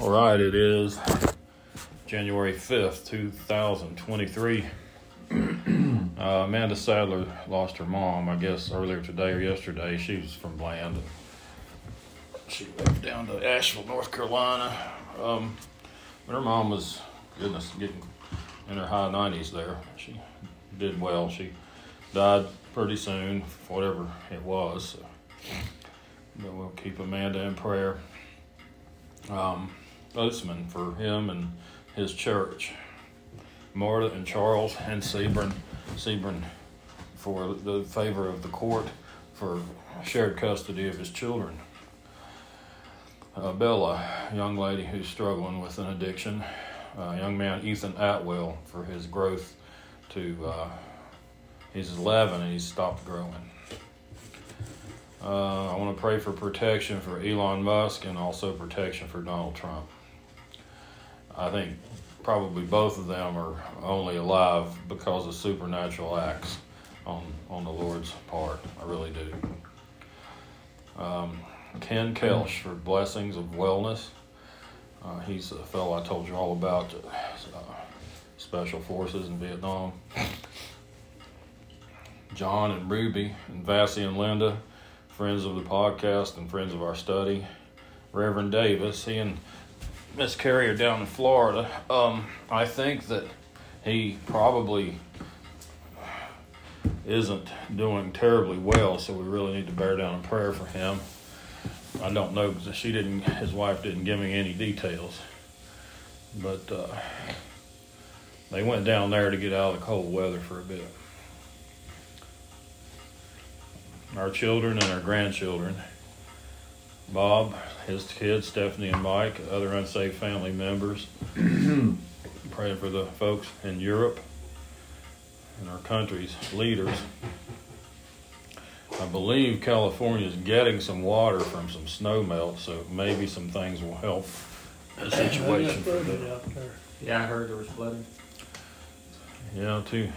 All right, it is January 5th, 2023. uh, Amanda Sadler lost her mom, I guess, earlier today or yesterday. She was from Bland. She moved down to Asheville, North Carolina. Um, but her mom was, goodness, getting in her high 90s there. She did well. She died pretty soon, whatever it was. So. But we'll keep Amanda in prayer. Um, Oatsman for him and his church. Marta and Charles and Sebron, Sebron for the favor of the court for shared custody of his children. Uh, Bella, young lady who's struggling with an addiction. Uh, young man Ethan Atwell for his growth to, uh, he's 11 and he's stopped growing. Uh, I want to pray for protection for Elon Musk and also protection for Donald Trump. I think probably both of them are only alive because of supernatural acts on on the Lord's part. I really do. Um, Ken Kelsch for blessings of wellness. Uh, he's a fellow I told you all about, uh, special forces in Vietnam. John and Ruby and Vassie and Linda, friends of the podcast and friends of our study. Reverend Davis, he and Miss Carrier down in Florida. Um, I think that he probably isn't doing terribly well, so we really need to bear down in prayer for him. I don't know because she didn't, his wife didn't give me any details, but uh, they went down there to get out of the cold weather for a bit. Our children and our grandchildren. Bob, his kids, Stephanie and Mike, other unsafe family members. Praying for the folks in Europe and our country's leaders. I believe California is getting some water from some snow melt, so maybe some things will help the situation. for them. Yeah, I heard there was flooding. You know, too.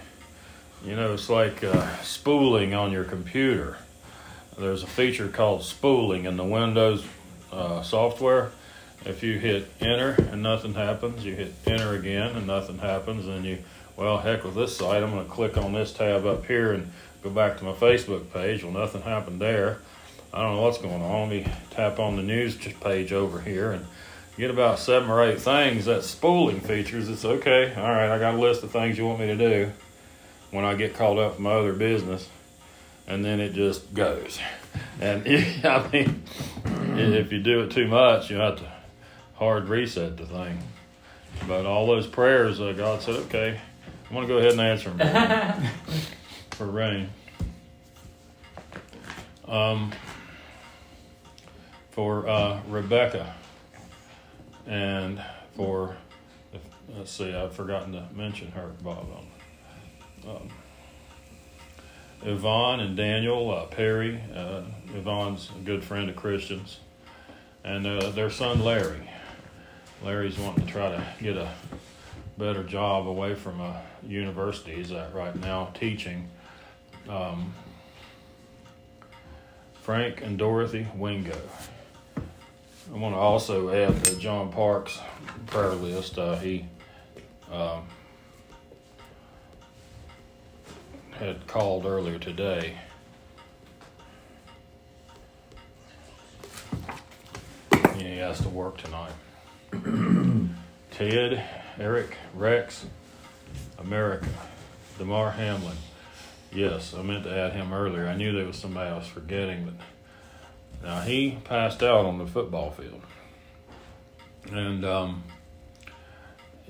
You know, it's like uh, spooling on your computer. There's a feature called spooling in the Windows uh, software. If you hit enter and nothing happens, you hit enter again and nothing happens, and you, well, heck with this site, I'm going to click on this tab up here and go back to my Facebook page. Well, nothing happened there. I don't know what's going on. Let me tap on the news page over here and get about seven or eight things. That spooling features. It's okay. All right, I got a list of things you want me to do when I get called up from my other business, and then it just goes. And I mean, if you do it too much, you have to hard reset the thing. But all those prayers, uh, God said, okay, I'm going to go ahead and answer them for rain. Um, for uh, Rebecca and for, let's see, I've forgotten to mention her, Bob. Um, Yvonne and Daniel uh, Perry. Uh, Yvonne's a good friend of Christians. And uh, their son Larry. Larry's wanting to try to get a better job away from a university. He's at right now teaching. Um, Frank and Dorothy Wingo. I want to also add to John Park's prayer list. Uh, he um, had called earlier today. He has to work tonight. Ted, Eric, Rex, America, Damar Hamlin. Yes, I meant to add him earlier. I knew there was somebody I was forgetting, but now he passed out on the football field. And, um,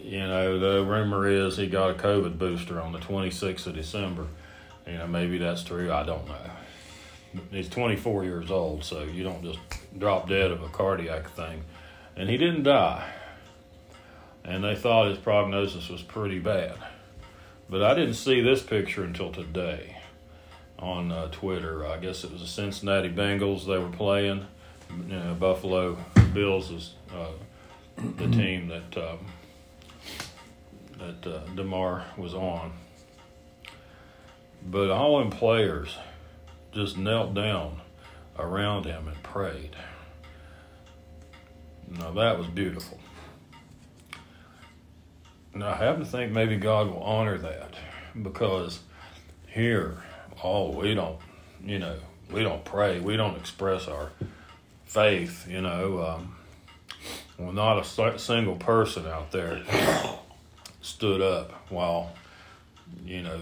you know, the rumor is he got a COVID booster on the 26th of December. You know, maybe that's true. I don't know. He's 24 years old, so you don't just drop dead of a cardiac thing. And he didn't die. And they thought his prognosis was pretty bad. But I didn't see this picture until today on uh, Twitter. I guess it was the Cincinnati Bengals they were playing. You know, Buffalo Bills is uh, the team that um, that uh, Damar was on. But all them players just knelt down around him and prayed. Now that was beautiful. Now I happen to think maybe God will honor that because here, oh, we don't, you know, we don't pray, we don't express our faith, you know. Um, well, not a single person out there stood up while, you know,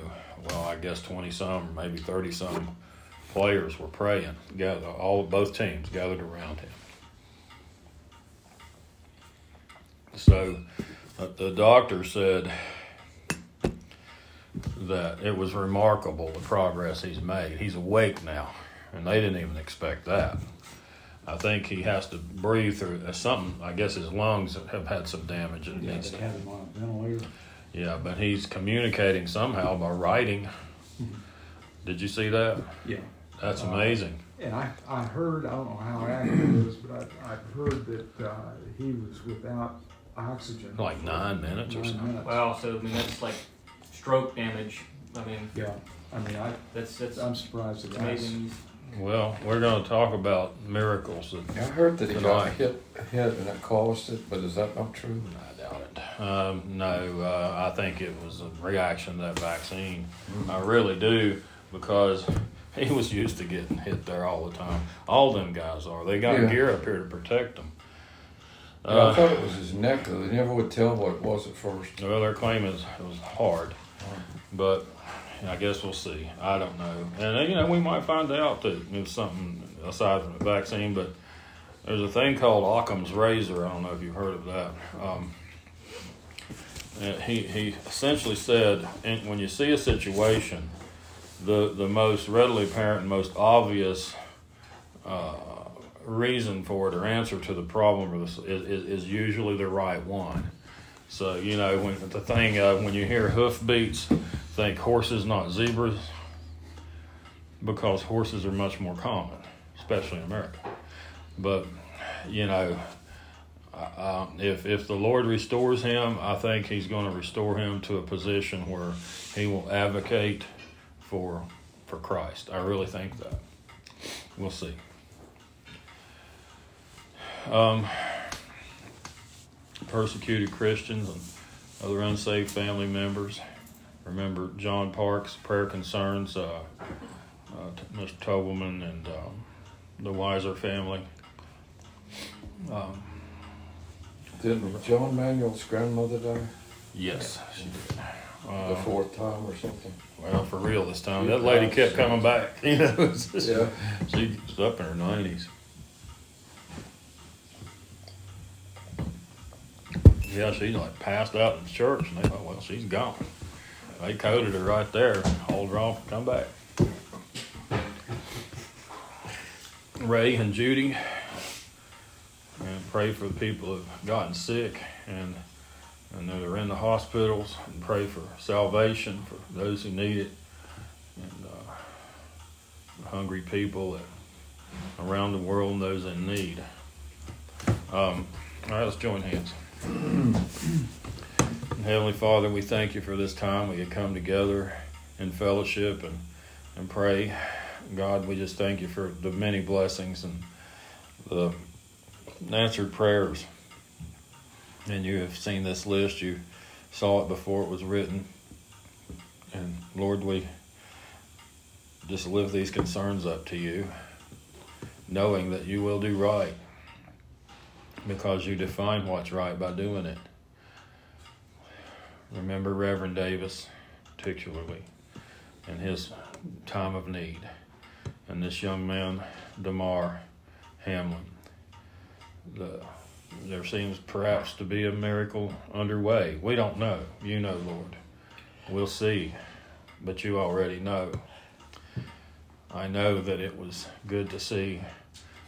well, I guess 20 some, maybe 30 some players were praying. Gather, all both teams gathered around him. So the doctor said that it was remarkable the progress he's made. He's awake now, and they didn't even expect that. I think he has to breathe through uh, something. I guess his lungs have had some damage. And yeah, they had him on a ventilator. Yeah, but he's communicating somehow by writing. Mm-hmm. Did you see that? Yeah. That's uh, amazing. And I, I heard, I don't know how accurate it is, but I, I've heard that uh, he was without oxygen. Like nine minutes nine or something. Minutes. Wow, so I mean, that's like stroke damage. I mean, yeah. I mean, I, that's, that's I'm surprised at amazing. Well, we're going to talk about miracles. I heard that he got hit, hit and it caused it, but is that not true? I doubt it. Um, no, uh, I think it was a reaction to that vaccine. Mm-hmm. I really do because he was used to getting hit there all the time. All them guys are. They got yeah. gear up here to protect them. Uh, I thought it was his neck, though. They never would tell what it was at first. Well, their claim is it was hard, but I guess we'll see. I don't know, and you know we might find out that it's something aside from the vaccine. But there's a thing called Occam's razor. I don't know if you've heard of that. Um, he he essentially said when you see a situation, the the most readily apparent and most obvious. Uh, reason for it or answer to the problem is, is, is usually the right one. So you know when the thing uh, when you hear hoofbeats, think horses, not zebras, because horses are much more common, especially in America. But you know, uh, if if the Lord restores him, I think He's going to restore him to a position where he will advocate for for Christ. I really think that. We'll see. Um, persecuted Christians and other unsaved family members. Remember John Park's prayer concerns, uh, uh, Mr. Tobelman and um, the Weiser family. Um, Didn't John Manuel's grandmother die? Yes, she did. Uh, the fourth time or something. Well, for real this time. That lady kept coming back. You know, yeah. she's up in her nineties. Yeah, she like passed out in church, and they thought, well, she's gone. They coded her right there, hold her off, come back. Ray and Judy, and pray for the people who've gotten sick and and they're in the hospitals, and pray for salvation for those who need it, and uh, hungry people that around the world and those in need. Um, all right, let's join hands. Heavenly Father, we thank you for this time we could come together in fellowship and, and pray. God, we just thank you for the many blessings and the answered prayers. And you have seen this list. You saw it before it was written. And Lord, we just lift these concerns up to you, knowing that you will do right because you define what's right by doing it. Remember Reverend Davis, particularly, in his time of need, and this young man, Damar Hamlin. The, there seems perhaps to be a miracle underway. We don't know. You know, Lord. We'll see, but you already know. I know that it was good to see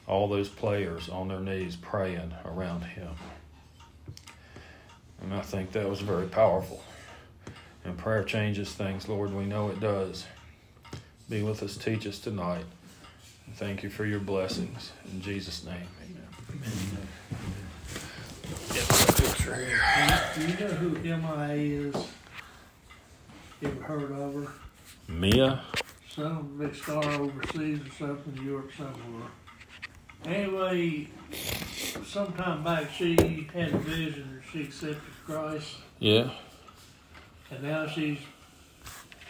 all those players on their knees praying around him. And I think that was very powerful. And prayer changes things, Lord. We know it does. Be with us, teach us tonight. thank you for your blessings. In Jesus' name, amen. amen. Get the picture here. Do you know who MIA is? You ever heard of her? Mia? Some big star overseas or something, Europe somewhere. Anyway, sometime back she had a vision that she accepted Christ, Yeah. and now she's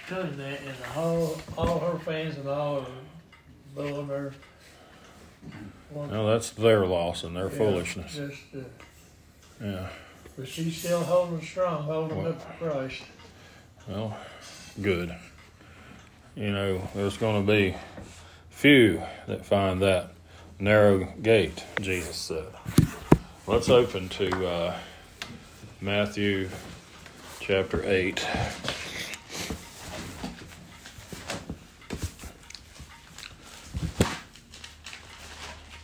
telling that, and all all her fans and all are booing her. Well, that's their loss and their yeah, foolishness. Just, uh, Yeah. but she's still holding strong, holding Well- up for Christ. Well, good. You know, there's going to be few that find that narrow gate, Jesus said. Let's open to uh, Matthew chapter 8.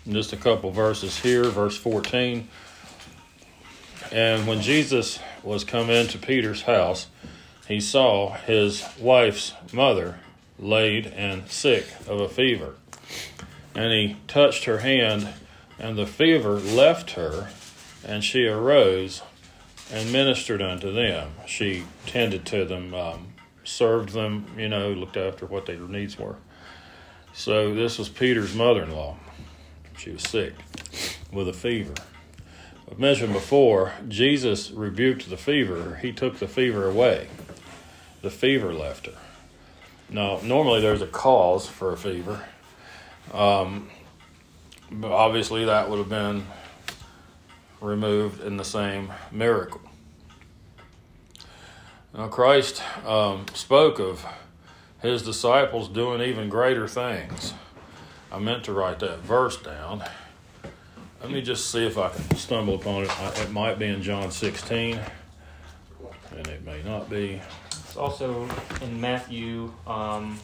Just a couple verses here, verse 14. And when Jesus was come into Peter's house, he saw his wife's mother laid and sick of a fever. And he touched her hand, and the fever left her, and she arose and ministered unto them. She tended to them, um, served them, you know, looked after what their needs were. So this was Peter's mother in law. She was sick with a fever. I've mentioned before, Jesus rebuked the fever, he took the fever away the fever left her. Now, normally there's a cause for a fever. Um, but obviously, that would have been removed in the same miracle. Now, Christ um, spoke of his disciples doing even greater things. I meant to write that verse down. Let me just see if I can stumble upon it. It might be in John 16, and it may not be. It's also in Matthew. Um,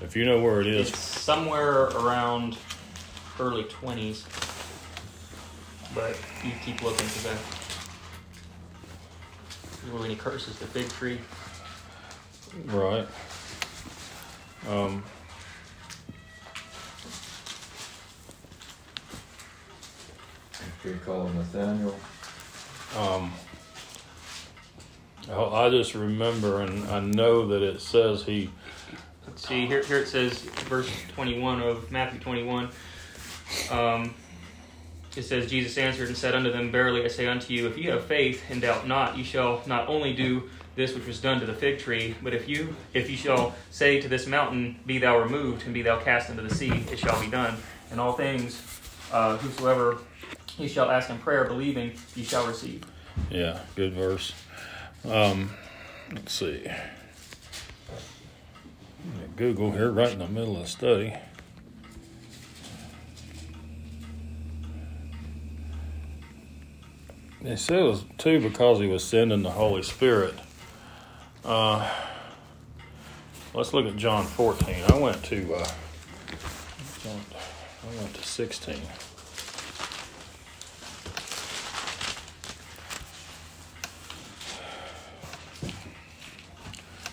If you know where it is, it's somewhere around early 20s. But you keep looking because I. When he curses the fig tree. right? Um, They call him Nathaniel. um, I just remember, and I know that it says he. Let's see, here, here it says, verse 21 of Matthew 21. Um, it says, Jesus answered and said unto them, Verily I say unto you, if you have faith and doubt not, you shall not only do this which was done to the fig tree, but if you if you shall say to this mountain, Be thou removed, and be thou cast into the sea, it shall be done. And all things, uh, whosoever you shall ask in prayer, believing, you shall receive. Yeah, good verse. Um, let's see. Google here, right in the middle of the study. They said it was too because he was sending the Holy Spirit. Uh, let's look at John 14. I went to uh, I went to 16.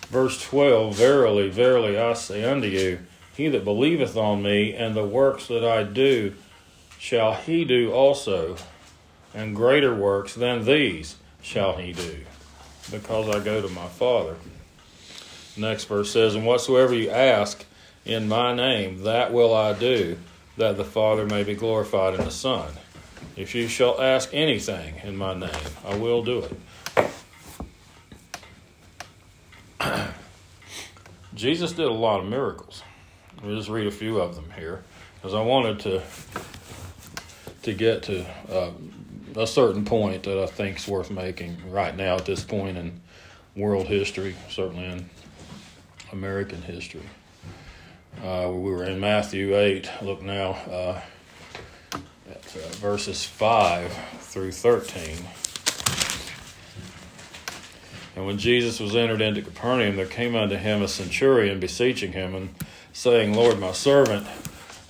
Verse 12 Verily, verily, I say unto you, he that believeth on me, and the works that I do, shall he do also, and greater works than these shall he do, because I go to my Father. Next verse says, And whatsoever you ask in my name, that will I do, that the Father may be glorified in the Son. If you shall ask anything in my name, I will do it. Jesus did a lot of miracles. We'll just read a few of them here, because I wanted to to get to uh, a certain point that I think is worth making right now at this point in world history, certainly in American history. Uh, we were in Matthew eight. Look now uh, at uh, verses five through thirteen. And when Jesus was entered into Capernaum, there came unto him a centurion beseeching him, and saying, Lord, my servant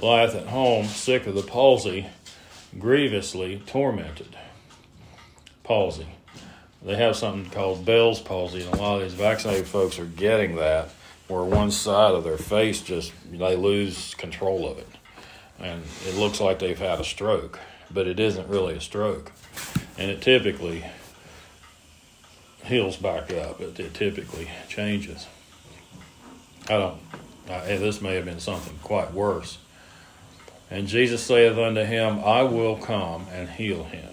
lieth at home, sick of the palsy, grievously tormented. Palsy. They have something called Bell's palsy, and a lot of these vaccinated folks are getting that, where one side of their face just, they lose control of it. And it looks like they've had a stroke, but it isn't really a stroke. And it typically heals back up. It, it typically changes. I don't. I, this may have been something quite worse. And Jesus saith unto him, I will come and heal him.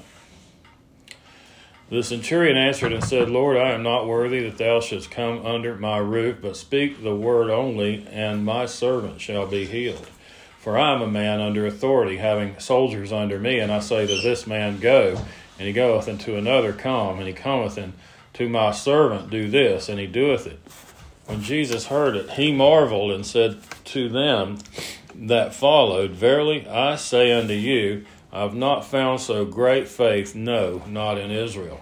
The centurion answered and said, Lord, I am not worthy that thou shouldst come under my roof, but speak the word only, and my servant shall be healed. For I am a man under authority, having soldiers under me, and I say to this man, Go, and he goeth, and to another, Come, and he cometh, and to my servant, Do this, and he doeth it. When Jesus heard it, he marveled and said to them that followed, Verily I say unto you, I have not found so great faith, no, not in Israel.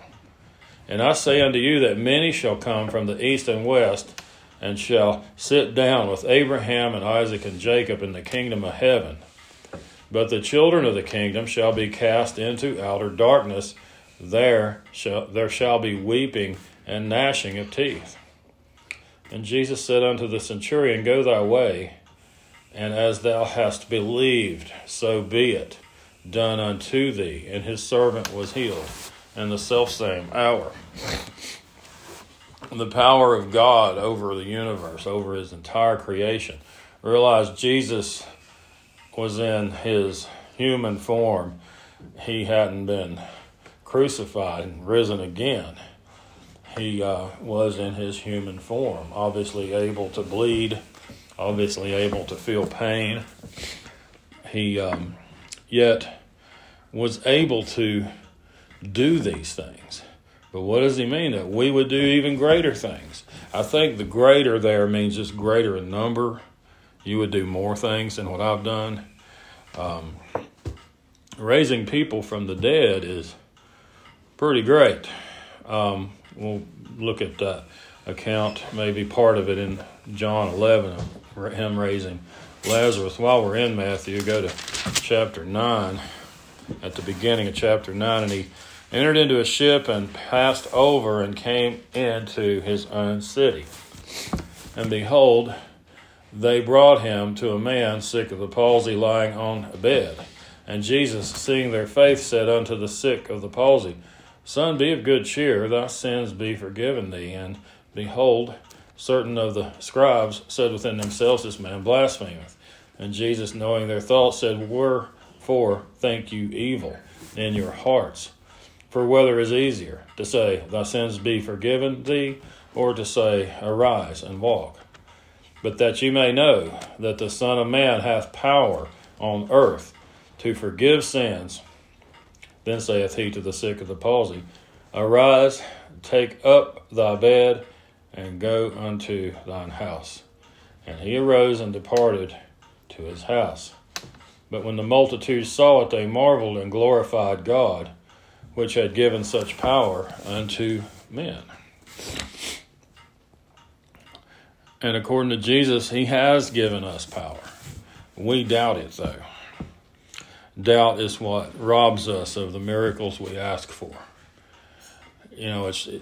And I say unto you that many shall come from the east and west and shall sit down with Abraham and Isaac and Jacob in the kingdom of heaven. But the children of the kingdom shall be cast into outer darkness. There shall, there shall be weeping and gnashing of teeth. And Jesus said unto the centurion, Go thy way, and as thou hast believed, so be it done unto thee. And his servant was healed in the selfsame hour the power of God over the universe, over his entire creation. Realize Jesus was in his human form. He hadn't been crucified and risen again. He uh, was in his human form, obviously able to bleed, obviously able to feel pain. He um, yet was able to do these things. But what does he mean? That we would do even greater things. I think the greater there means just greater in number. You would do more things than what I've done. Um, raising people from the dead is pretty great. Um, we'll look at that account, maybe part of it in John 11, him raising Lazarus. While we're in Matthew, go to chapter 9, at the beginning of chapter 9, and he entered into a ship and passed over and came into his own city. And behold, they brought him to a man sick of the palsy lying on a bed. And Jesus, seeing their faith, said unto the sick of the palsy, Son, be of good cheer, thy sins be forgiven thee. And behold, certain of the scribes said within themselves, This man blasphemeth. And Jesus, knowing their thoughts, said, Wherefore think you evil in your hearts? For whether is easier, to say, Thy sins be forgiven thee, or to say, Arise and walk? But that ye may know that the Son of Man hath power on earth to forgive sins. Then saith he to the sick of the palsy, Arise, take up thy bed, and go unto thine house. And he arose and departed to his house. But when the multitude saw it, they marveled and glorified God which had given such power unto men. And according to Jesus, he has given us power. We doubt it, though. Doubt is what robs us of the miracles we ask for. You know, it's it,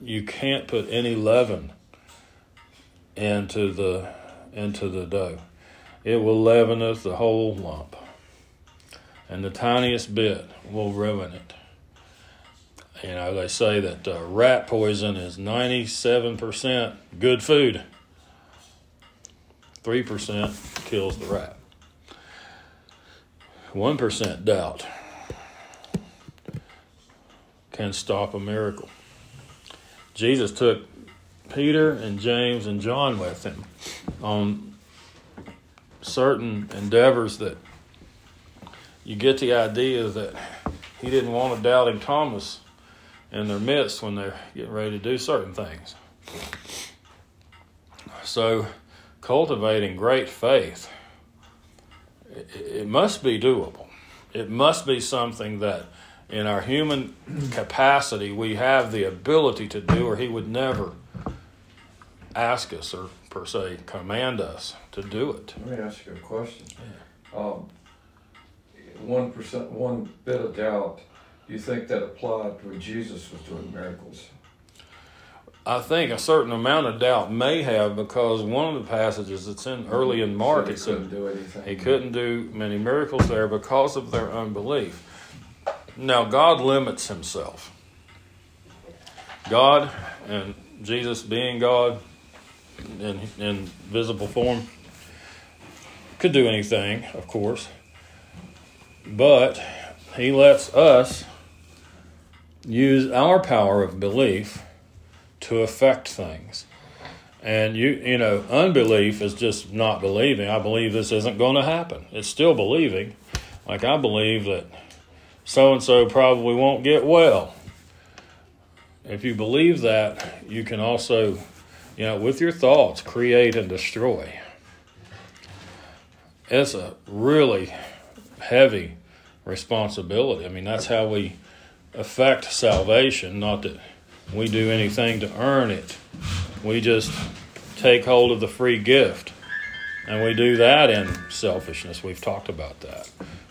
you can't put any leaven into the into the dough. It will leaveneth the whole lump and the tiniest bit will ruin it. You know, they say that uh, rat poison is 97% good food, 3% kills the rat, 1% doubt can stop a miracle. Jesus took Peter and James and John with him on certain endeavors that you get the idea that he didn't want a doubting Thomas in their midst when they're getting ready to do certain things. So, cultivating great faith, it, must be doable. It must be something that in our human capacity we have the ability to do, or he would never ask us or per se command us to do it. Let me ask you a question. Um, one percent, one bit of doubt, Do you think that applied when Jesus was doing miracles? I think a certain amount of doubt may have because one of the passages that's in early in Mark he couldn't said do anything. he couldn't do many miracles there because of their unbelief. Now God limits himself. God and Jesus being God in in visible form, could do anything, of course, but He lets us use our power of belief to affect things. And you you know, unbelief is just not believing. I believe this isn't going to happen. It's still believing. Like I believe that so and so probably won't get well. If you believe that, you can also, you know, with your thoughts, create and destroy. It's a really heavy responsibility. I mean, that's how we affect salvation, not that we do anything to earn it. We just take hold of the free gift. And we do that in selfishness. We've talked about that.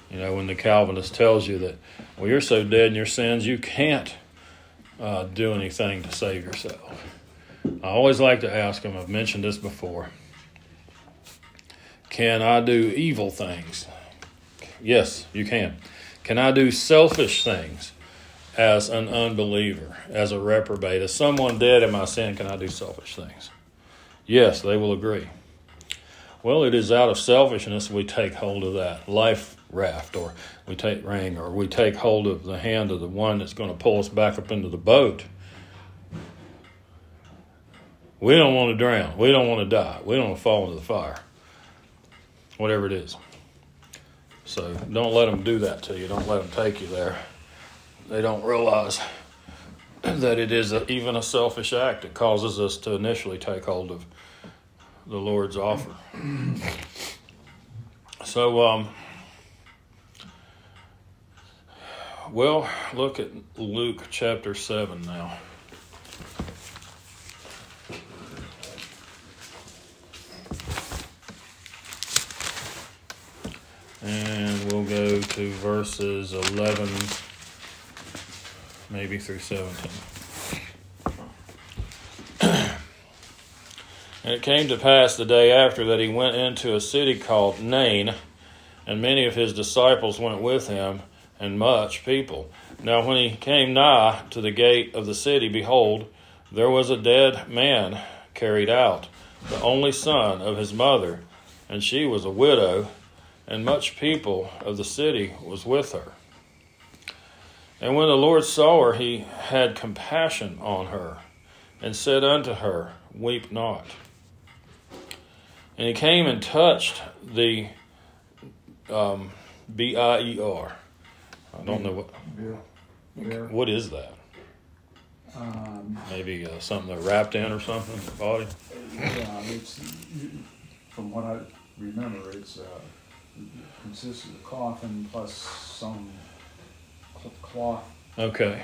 You know, when the Calvinist tells you that, well, you're so dead in your sins, you can't uh, do anything to save yourself. I always like to ask them, I've mentioned this before can I do evil things? Yes, you can. Can I do selfish things as an unbeliever, as a reprobate, as someone dead in my sin? Can I do selfish things? Yes, they will agree. Well, it is out of selfishness we take hold of that life raft, or we take ring, or we take hold of the hand of the one that's going to pull us back up into the boat. We don't want to drown. We don't want to die. We don't want to fall into the fire. Whatever it is. So don't let them do that to you. Don't let them take you there. They don't realize that it is a, even a selfish act that causes us to initially take hold of the Lord's offer. So, um, well, look at Luke chapter 7 now. And we'll go to verses 11, maybe through 17. And it came to pass the day after that he went into a city called Nain, and many of his disciples went with him, and much people. Now, when he came nigh to the gate of the city, behold, there was a dead man carried out, the only son of his mother, and she was a widow, and much people of the city was with her. And when the Lord saw her, he had compassion on her, and said unto her, Weep not. And he came and touched the um, B I E R. I don't know what. Beer. Beer. What is that? Um, Maybe uh, something they're wrapped in or something, the body? yeah, it's, from what I remember, it's, uh, consists of a coffin plus some cloth. Okay.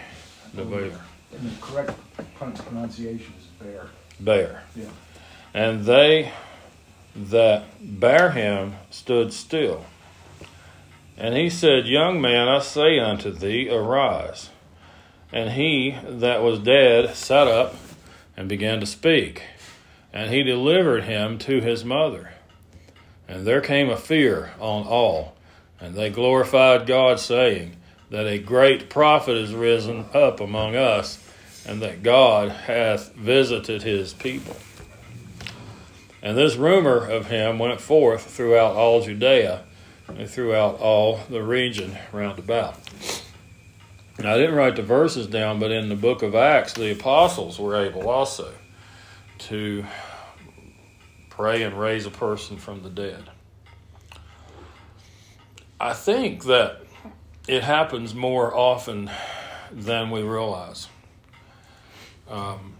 The bear. And the correct pron- pronunciation is bear. Bear. Yeah. And they that bare him stood still. And he said, Young man, I say unto thee, arise. And he that was dead sat up and began to speak. And he delivered him to his mother. And there came a fear on all. And they glorified God, saying, That a great prophet is risen up among us, and that God hath visited his people. And this rumor of him went forth throughout all Judea and throughout all the region round about. Now, I didn't write the verses down, but in the book of Acts, the apostles were able also to pray and raise a person from the dead. I think that it happens more often than we realize. Um,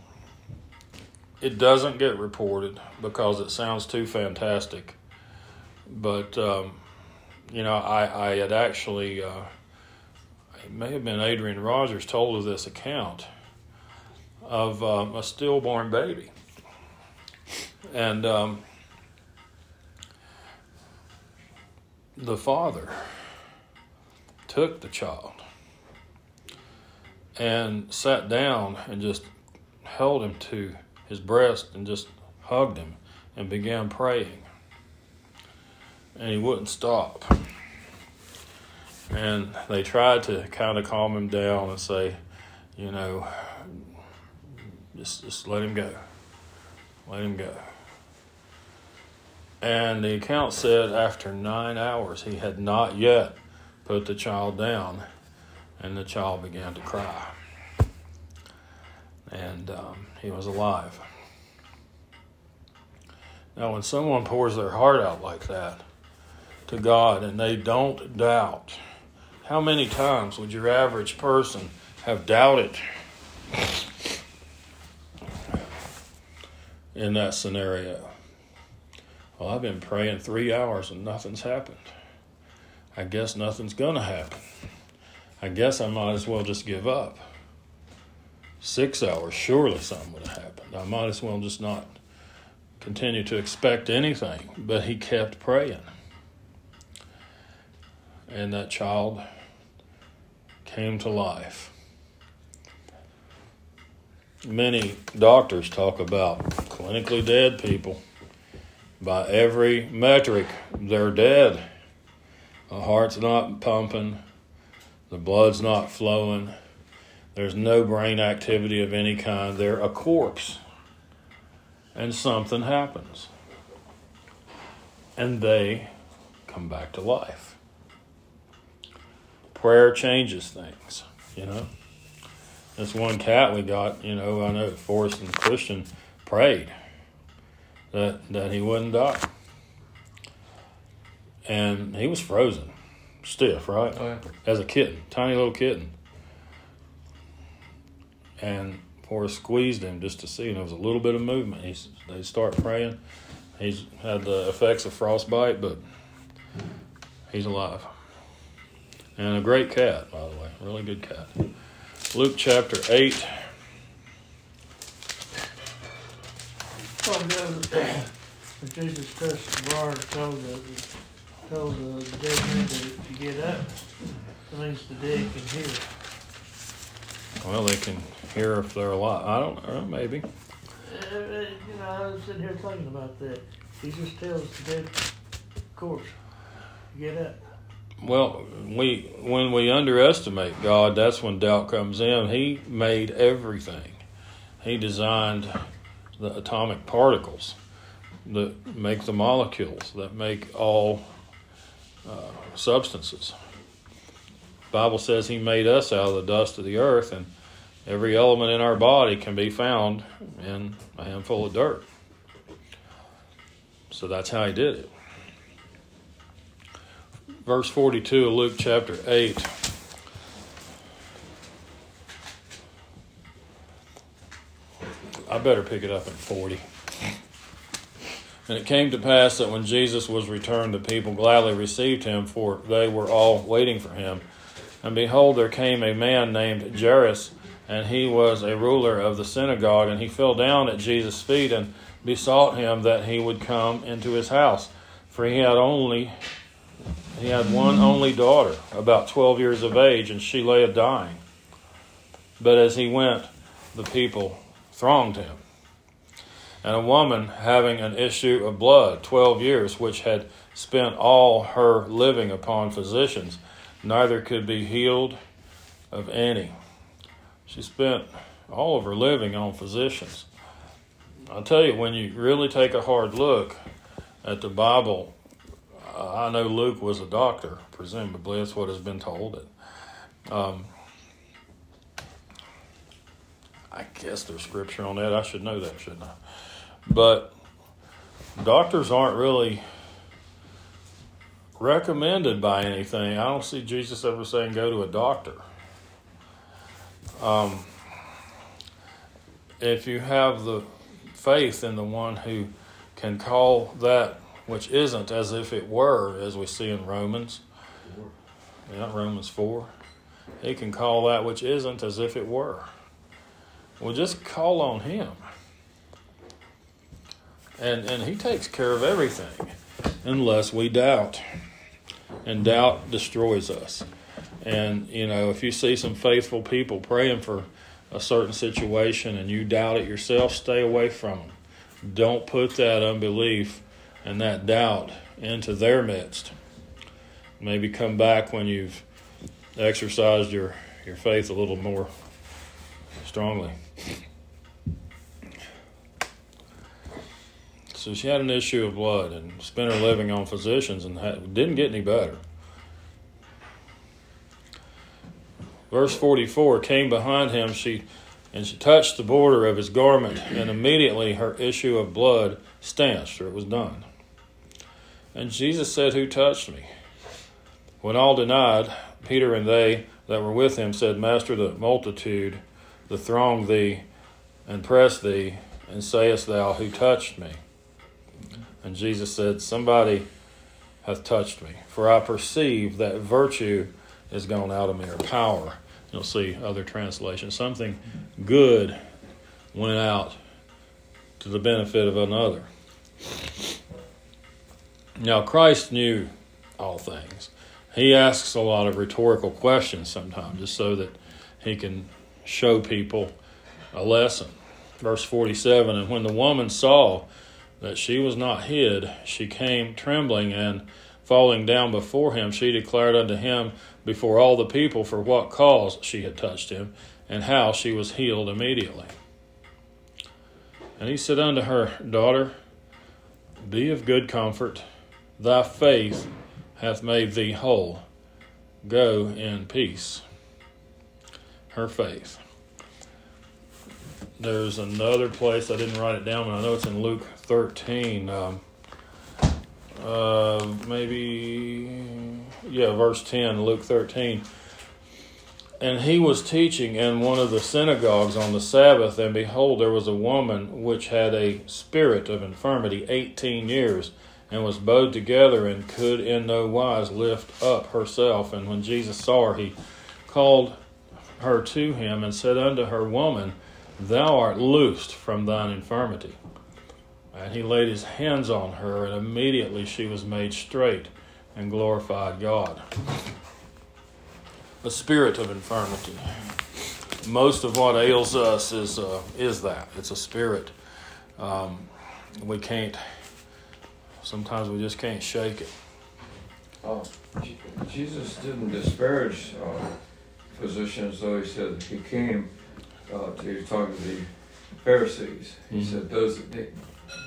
it doesn't get reported because it sounds too fantastic. But um, you know, I, I had actually, uh, it may have been Adrian Rogers told of this account of um, a stillborn baby, and um, the father took the child and sat down and just held him to his breast and just hugged him and began praying. And he wouldn't stop. And they tried to kind of calm him down and say, you know, just just let him go. Let him go. And the account said after nine hours, he had not yet put the child down, and the child began to cry. And um, he was alive. Now, when someone pours their heart out like that to God and they don't doubt, how many times would your average person have doubted in that scenario? Well, I've been praying three hours and nothing's happened. I guess nothing's going to happen. I guess I might as well just give up. Six hours, surely something would have happened. I might as well just not continue to expect anything. But he kept praying. And that child came to life. Many doctors talk about clinically dead people. By every metric, they're dead. The heart's not pumping, the blood's not flowing, there's no brain activity of any kind. They're a corpse. And something happens. And they come back to life. Prayer changes things, you know. This one cat we got, you know, I know Forrest and Christian prayed that that he wouldn't die. And he was frozen, stiff, right? Oh, yeah. As a kitten, tiny little kitten. And Forrest squeezed him just to see, and there was a little bit of movement. He's, they start praying. He's had the effects of frostbite, but he's alive. And a great cat, by the way, really good cat. Luke chapter 8. Oh, no, Jesus the bar told the, told the dead man to, to get up. That means the dead can hear. Well, they can hear if they're alive. I don't know, maybe. Uh, uh, you know, I was sitting here thinking about that. Jesus tells the dead corpse, get up. Well, we when we underestimate God, that's when doubt comes in. He made everything. He designed the atomic particles that make the molecules that make all uh, substances. Bible says He made us out of the dust of the earth, and every element in our body can be found in a handful of dirt. So that's how He did it verse 42 of Luke chapter 8. I better pick it up at 40. And it came to pass that when Jesus was returned, the people gladly received him, for they were all waiting for him. And behold, there came a man named Jairus, and he was a ruler of the synagogue, and he fell down at Jesus' feet and besought him that he would come into his house, for he had only he had one only daughter, about 12 years of age, and she lay a dying. But as he went, the people thronged him. And a woman having an issue of blood, 12 years, which had spent all her living upon physicians, neither could be healed of any. She spent all of her living on physicians. I'll tell you, when you really take a hard look at the Bible, uh, I know Luke was a doctor, presumably that's what has been told. Um, I guess there's scripture on that. I should know that, shouldn't I? But doctors aren't really recommended by anything. I don't see Jesus ever saying go to a doctor. Um, if you have the faith in the one who can call that which isn't as if it were, as we see in Romans. Yeah, Romans 4. He can call that which isn't as if it were. Well, just call on Him. And, and He takes care of everything unless we doubt. And doubt destroys us. And, you know, if you see some faithful people praying for a certain situation and you doubt it yourself, stay away from them. Don't put that unbelief and that doubt into their midst. Maybe come back when you've exercised your, your faith a little more strongly. So she had an issue of blood and spent her living on physicians and didn't get any better. Verse 44 came behind him, she and she touched the border of his garment, and immediately her issue of blood stanched, or it was done. And Jesus said, Who touched me? When all denied, Peter and they that were with him said, Master, the multitude, the throng thee, and press thee, and sayest thou, Who touched me? And Jesus said, Somebody hath touched me, for I perceive that virtue is gone out of me, or power. You'll see other translations. Something good went out to the benefit of another. Now, Christ knew all things. He asks a lot of rhetorical questions sometimes just so that he can show people a lesson. Verse 47 And when the woman saw that she was not hid, she came trembling and falling down before him, she declared unto him before all the people for what cause she had touched him, and how she was healed immediately. And he said unto her, Daughter, be of good comfort, thy faith hath made thee whole. Go in peace. Her faith. There's another place, I didn't write it down, but I know it's in Luke 13. Um, uh, maybe, yeah, verse 10, Luke 13. And he was teaching in one of the synagogues on the Sabbath, and behold, there was a woman which had a spirit of infirmity 18 years, and was bowed together, and could in no wise lift up herself. And when Jesus saw her, he called her to him, and said unto her, Woman, thou art loosed from thine infirmity. And he laid his hands on her, and immediately she was made straight and glorified God. A spirit of infirmity. Most of what ails us is uh, is that it's a spirit. Um, we can't. Sometimes we just can't shake it. Uh, Jesus didn't disparage uh, physicians, though he said he came. Uh, to, he was talking to the Pharisees. He Mhm. said those that,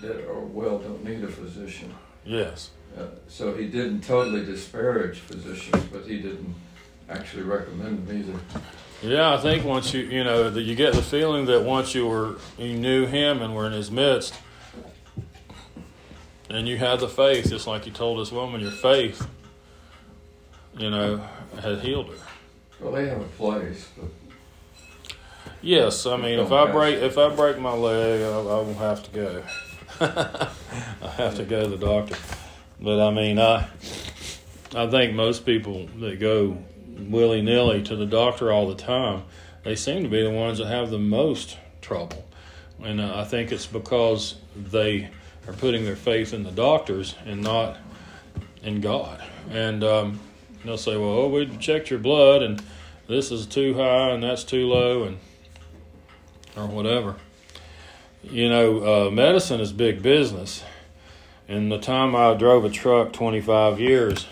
that are well don't need a physician. Yes. Uh, so he didn't totally disparage physicians, but he didn't actually recommend them either. Yeah, I think once you you know that you get the feeling that once you were you knew him and were in his midst, and you had the faith, just like you told this woman, your faith, you know, had healed her. Well, they have a place, but Yes, I mean if I break if I break my leg, I, I will have to go. I have to go to the doctor. But I mean, I I think most people that go willy nilly to the doctor all the time, they seem to be the ones that have the most trouble. And uh, I think it's because they are putting their faith in the doctors and not in God. And um, they'll say, "Well, oh, we checked your blood, and this is too high, and that's too low, and or whatever." You know, uh, medicine is big business. In the time I drove a truck, 25 years,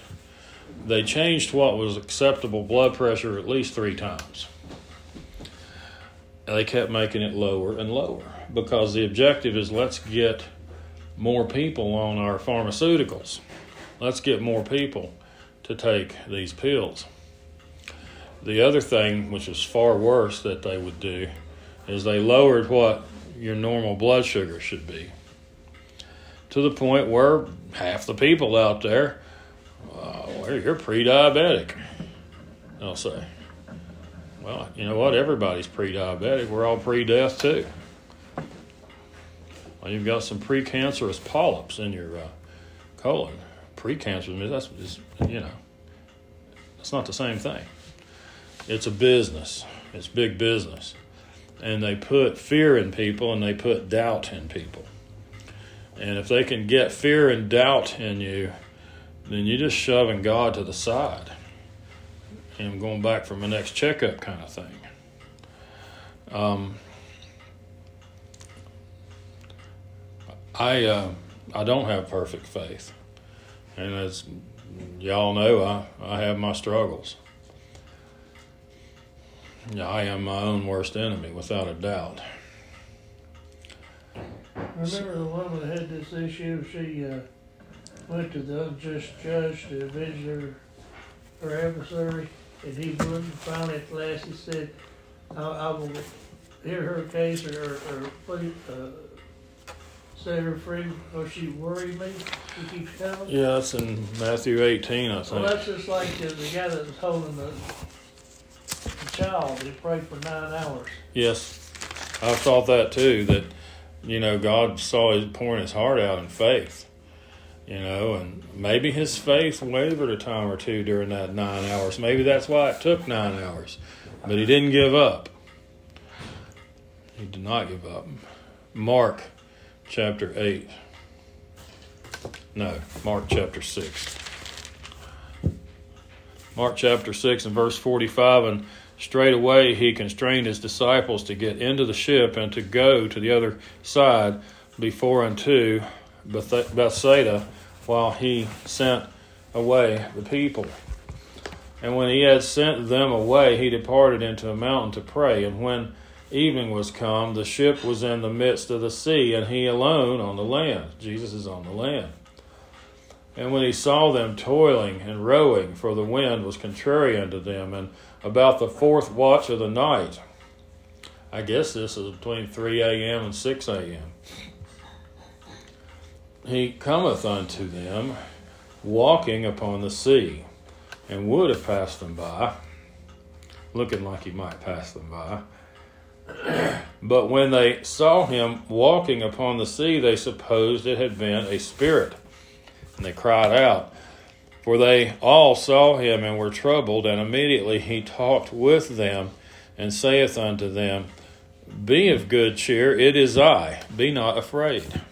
they changed what was acceptable blood pressure at least three times. They kept making it lower and lower because the objective is let's get more people on our pharmaceuticals. Let's get more people to take these pills. The other thing, which is far worse, that they would do is they lowered what your normal blood sugar should be to the point where half the people out there, uh, well, you're pre-diabetic. They'll say, well, you know what? Everybody's pre-diabetic. We're all pre-death too. Well, you've got some precancerous polyps in your uh, colon. Precancerous, that's just, you know, it's not the same thing. It's a business. It's big business. And they put fear in people and they put doubt in people. And if they can get fear and doubt in you, then you're just shoving God to the side and going back for my next checkup kind of thing. Um, I uh, I don't have perfect faith, and as y'all know, I, I have my struggles. I am my own worst enemy, without a doubt. remember the woman had this issue, she, uh, went to the unjust judge to avenge her, her adversary, and he wouldn't, finally at last he said, I, I will hear her case or, or put it, uh, set her free, or she worried me, she keeps coming. Yeah, that's in Matthew 18, I think. Well, that's just like the, the guy that was holding the, the child, he prayed for nine hours. Yes, I've thought that too. That you know, God saw his pouring his heart out in faith. You know, and maybe his faith wavered a time or two during that nine hours. Maybe that's why it took nine hours, but he didn't give up. He did not give up. Mark chapter eight. No, Mark chapter six. Mark chapter 6 and verse 45 and straightway he constrained his disciples to get into the ship and to go to the other side before unto Beth- Bethsaida while he sent away the people. And when he had sent them away, he departed into a mountain to pray. And when evening was come, the ship was in the midst of the sea, and he alone on the land. Jesus is on the land. And when he saw them toiling and rowing, for the wind was contrary unto them, and about the fourth watch of the night, I guess this is between 3 a.m. and 6 a.m., he cometh unto them, walking upon the sea, and would have passed them by, looking like he might pass them by. But when they saw him walking upon the sea, they supposed it had been a spirit. And they cried out, for they all saw him and were troubled. And immediately he talked with them and saith unto them, Be of good cheer, it is I, be not afraid.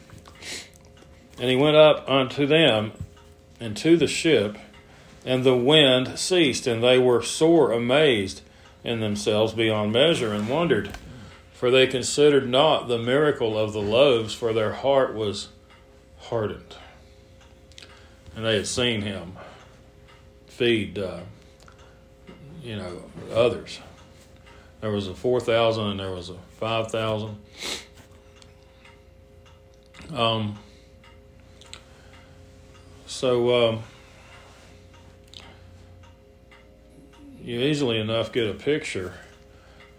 And he went up unto them into the ship, and the wind ceased, and they were sore amazed in themselves beyond measure, and wondered, for they considered not the miracle of the loaves, for their heart was hardened and they had seen him feed, uh, you know, others. There was a four thousand and there was a five thousand. Um. So um, you easily enough get a picture,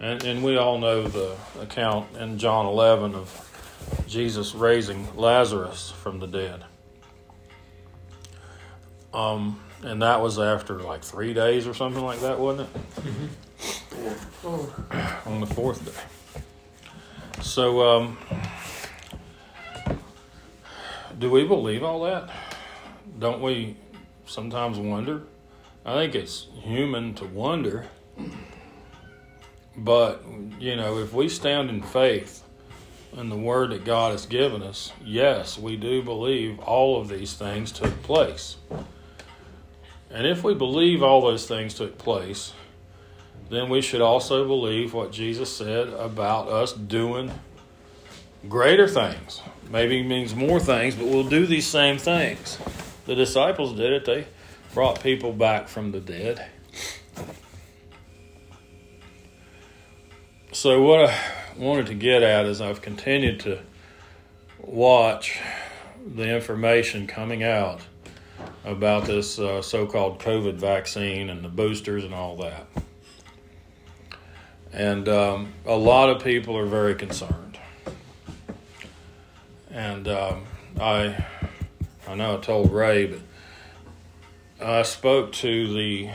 and and we all know the account in John eleven of Jesus raising Lazarus from the dead. Um, and that was after like three days or something like that, wasn't it? Oh, On the fourth day. So, um, do we believe all that? Don't we sometimes wonder? I think it's human to wonder. But, you know, if we stand in faith in the word that God has given us, yes, we do believe all of these things took place. And if we believe all those things took place, then we should also believe what Jesus said about us doing greater things. Maybe it means more things, but we'll do these same things. The disciples did it, they brought people back from the dead. So, what I wanted to get at is I've continued to watch the information coming out about this uh, so called COVID vaccine and the boosters and all that. And um, a lot of people are very concerned. And um, I, I know I told Ray, but I spoke to the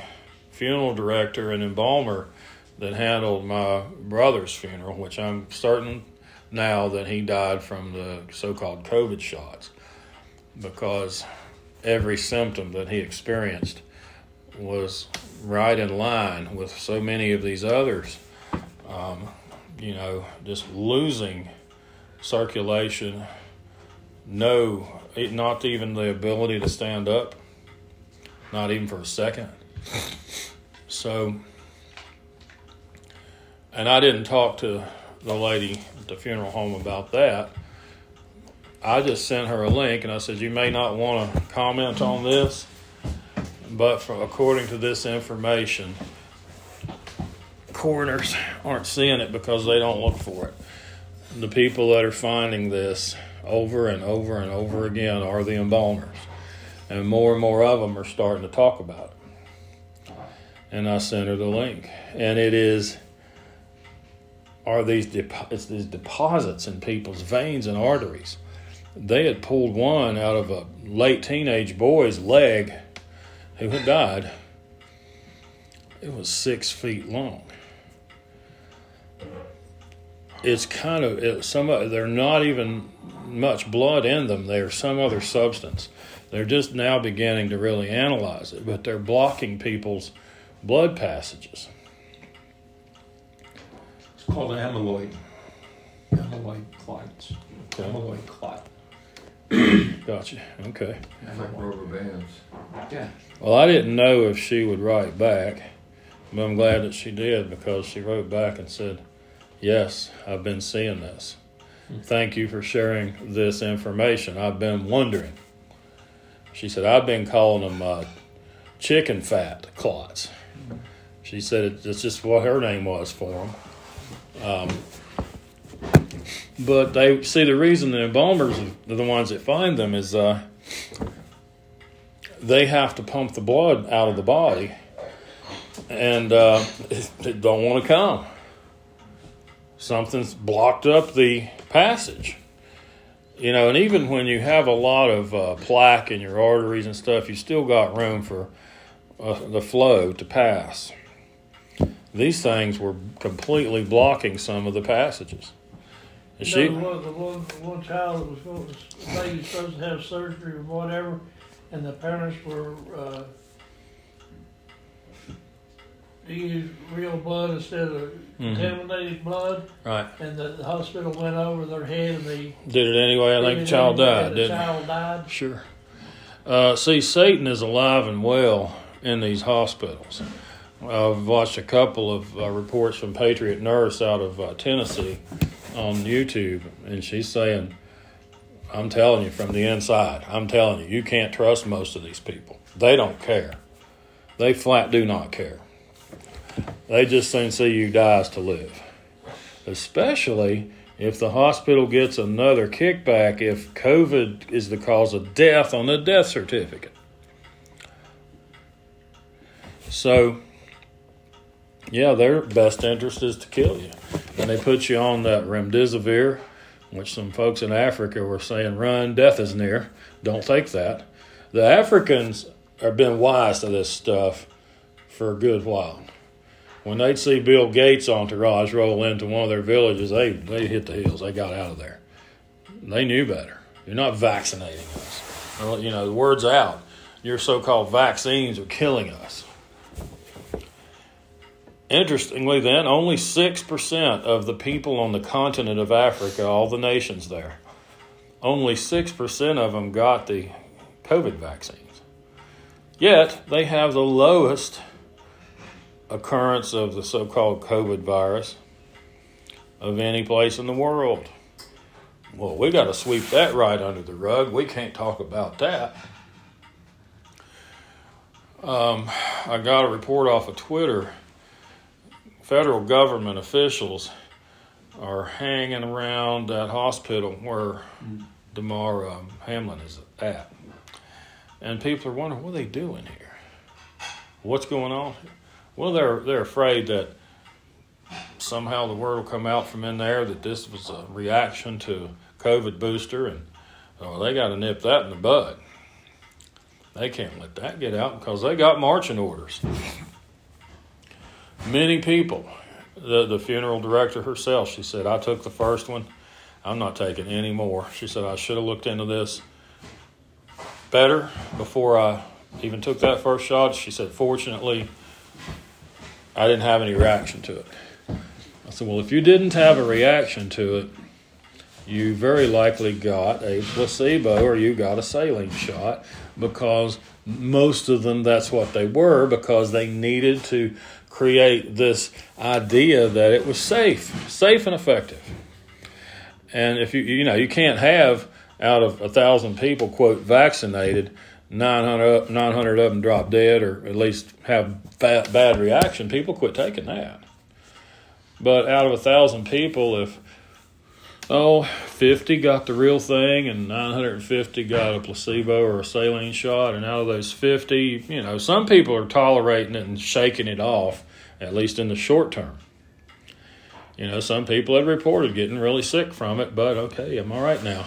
funeral director and embalmer that handled my brother's funeral, which I'm certain now that he died from the so called COVID shots because every symptom that he experienced was right in line with so many of these others. Um, you know, just losing circulation, no, not even the ability to stand up, not even for a second. So, and I didn't talk to the lady at the funeral home about that. I just sent her a link and I said, You may not want to comment on this, but for, according to this information, coroners aren't seeing it because they don't look for it. The people that are finding this over and over and over again are the embalmers. And more and more of them are starting to talk about it. And I sent her the link. And it is are these these deposits in people's veins and arteries. They had pulled one out of a late teenage boy's leg who had died. It was six feet long. It's kind of it, some. They're not even much blood in them. They're some other substance. They're just now beginning to really analyze it, but they're blocking people's blood passages. It's called amyloid. Amyloid clots. Okay. Amyloid clot. Gotcha. Okay. Like rubber bands. Yeah. Well, I didn't know if she would write back, but I'm glad that she did because she wrote back and said, Yes, I've been seeing this. Hmm. Thank you for sharing this information. I've been wondering. She said, I've been calling them uh, chicken fat clots. She said it's just what her name was for them. Um, but they see the reason the embalmers are the ones that find them is uh, they have to pump the blood out of the body and uh, they don't want to come. Something's blocked up the passage. You know, and even when you have a lot of uh, plaque in your arteries and stuff, you still got room for uh, the flow to pass. These things were completely blocking some of the passages. And she, the one, the one, one child that was going, the was supposed to have surgery or whatever, and the parents were, uh, real blood instead of. Contaminated blood, right, and the, the hospital went over their head and they. did it anyway. I think the child died, The didn't it? child died. Sure. Uh, see, Satan is alive and well in these hospitals. I've watched a couple of uh, reports from Patriot Nurse out of uh, Tennessee on YouTube, and she's saying, I'm telling you from the inside, I'm telling you, you can't trust most of these people. They don't care. They flat do not care. They just see you die to live. Especially if the hospital gets another kickback if COVID is the cause of death on the death certificate. So, yeah, their best interest is to kill you. And they put you on that remdesivir, which some folks in Africa were saying, run, death is near. Don't take that. The Africans have been wise to this stuff for a good while. When they'd see Bill Gates' entourage roll into one of their villages, they, they hit the hills. They got out of there. They knew better. You're not vaccinating us. You know, the word's out. Your so called vaccines are killing us. Interestingly, then, only 6% of the people on the continent of Africa, all the nations there, only 6% of them got the COVID vaccines. Yet, they have the lowest occurrence of the so called COVID virus of any place in the world. Well, we got to sweep that right under the rug. We can't talk about that. Um, I got a report off of Twitter. Federal government officials are hanging around that hospital where Damar um, Hamlin is at. And people are wondering, what are they doing here? What's going on here? Well, they're they're afraid that somehow the word will come out from in there that this was a reaction to COVID booster, and oh, they got to nip that in the bud. They can't let that get out because they got marching orders. Many people, the the funeral director herself, she said, "I took the first one. I'm not taking any more." She said, "I should have looked into this better before I even took that first shot." She said, "Fortunately." I didn't have any reaction to it. I said, Well, if you didn't have a reaction to it, you very likely got a placebo or you got a saline shot because most of them that's what they were because they needed to create this idea that it was safe, safe and effective. And if you you know, you can't have out of a thousand people quote vaccinated 900, 900 of them drop dead or at least have bad, bad reaction, people quit taking that. But out of a thousand people, if oh, 50 got the real thing and 950 got a placebo or a saline shot. And out of those 50, you know, some people are tolerating it and shaking it off, at least in the short term. You know, some people have reported getting really sick from it, but okay, I'm all right now.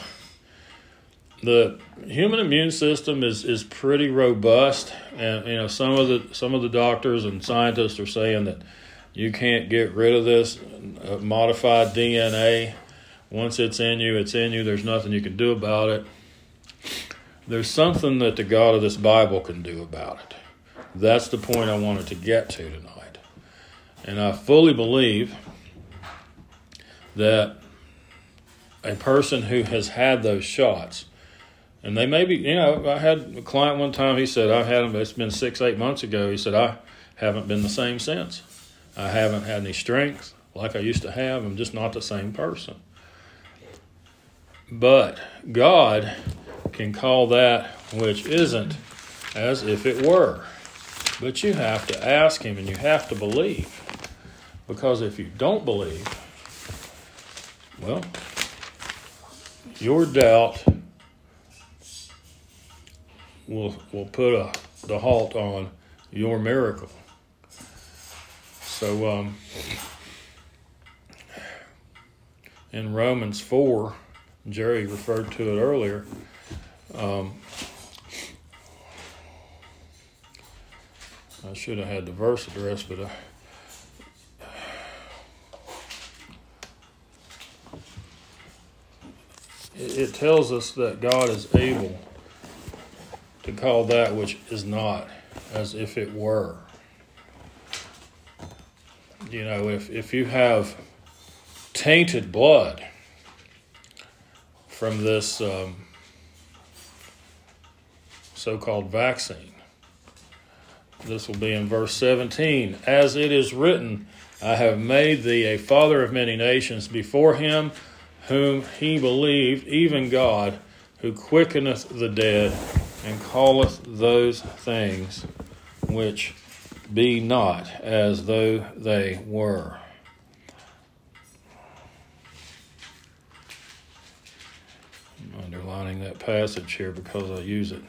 The human immune system is, is pretty robust, and you know some of the some of the doctors and scientists are saying that you can't get rid of this uh, modified DNA once it's in you, it's in you. There's nothing you can do about it. There's something that the God of this Bible can do about it. That's the point I wanted to get to tonight. And I fully believe that a person who has had those shots, and they may be, you know, I had a client one time, he said, I've had it's been six, eight months ago. He said, I haven't been the same since. I haven't had any strength like I used to have. I'm just not the same person. But God can call that which isn't as if it were. But you have to ask Him and you have to believe. Because if you don't believe, well, your doubt will will put a the halt on your miracle. So um, in Romans four, Jerry referred to it earlier. Um, I should have had the verse address, but I. It, it tells us that God is able to call that which is not as if it were. You know, if, if you have tainted blood, from this um, so called vaccine. This will be in verse 17. As it is written, I have made thee a father of many nations before him whom he believed, even God, who quickeneth the dead and calleth those things which be not as though they were. I'm underlining that passage here because I use it.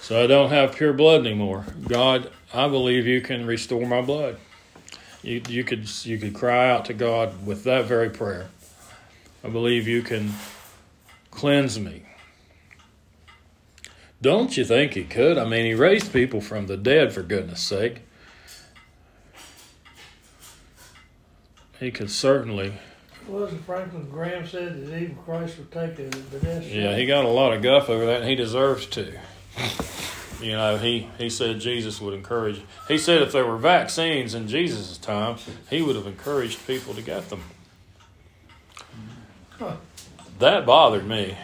So I don't have pure blood anymore. God, I believe you can restore my blood. You, you could you could cry out to God with that very prayer. I believe you can cleanse me. Don't you think he could? I mean, he raised people from the dead for goodness sake. He could certainly wasn't Franklin Graham said that even Christ would take the, the death Yeah, he got a lot of guff over that, and he deserves to. You know, he, he said Jesus would encourage. He said if there were vaccines in Jesus' time, he would have encouraged people to get them. Huh. That bothered me.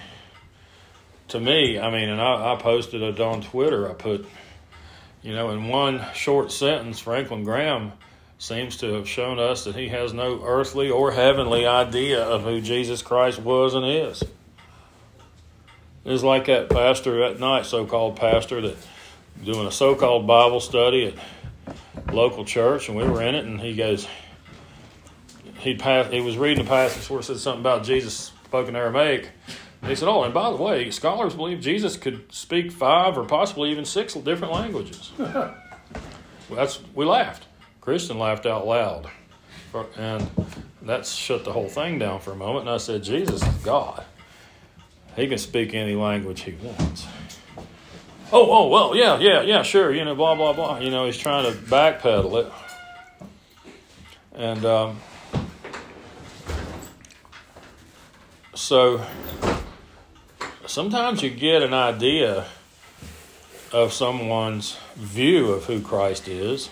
To me, I mean, and I, I posted it on Twitter. I put, you know, in one short sentence, Franklin Graham seems to have shown us that he has no earthly or heavenly idea of who Jesus Christ was and is. It's like that pastor that night, so called pastor, that doing a so called Bible study at local church, and we were in it, and he goes, he passed, he was reading a passage where it said something about Jesus spoke in Aramaic. And he said, Oh, and by the way, scholars believe Jesus could speak five or possibly even six different languages. well, that's we laughed. Christian laughed out loud. And that shut the whole thing down for a moment. And I said, Jesus is God. He can speak any language he wants. Oh, oh, well, yeah, yeah, yeah, sure, you know, blah, blah, blah. You know, he's trying to backpedal it. And um, so sometimes you get an idea of someone's view of who Christ is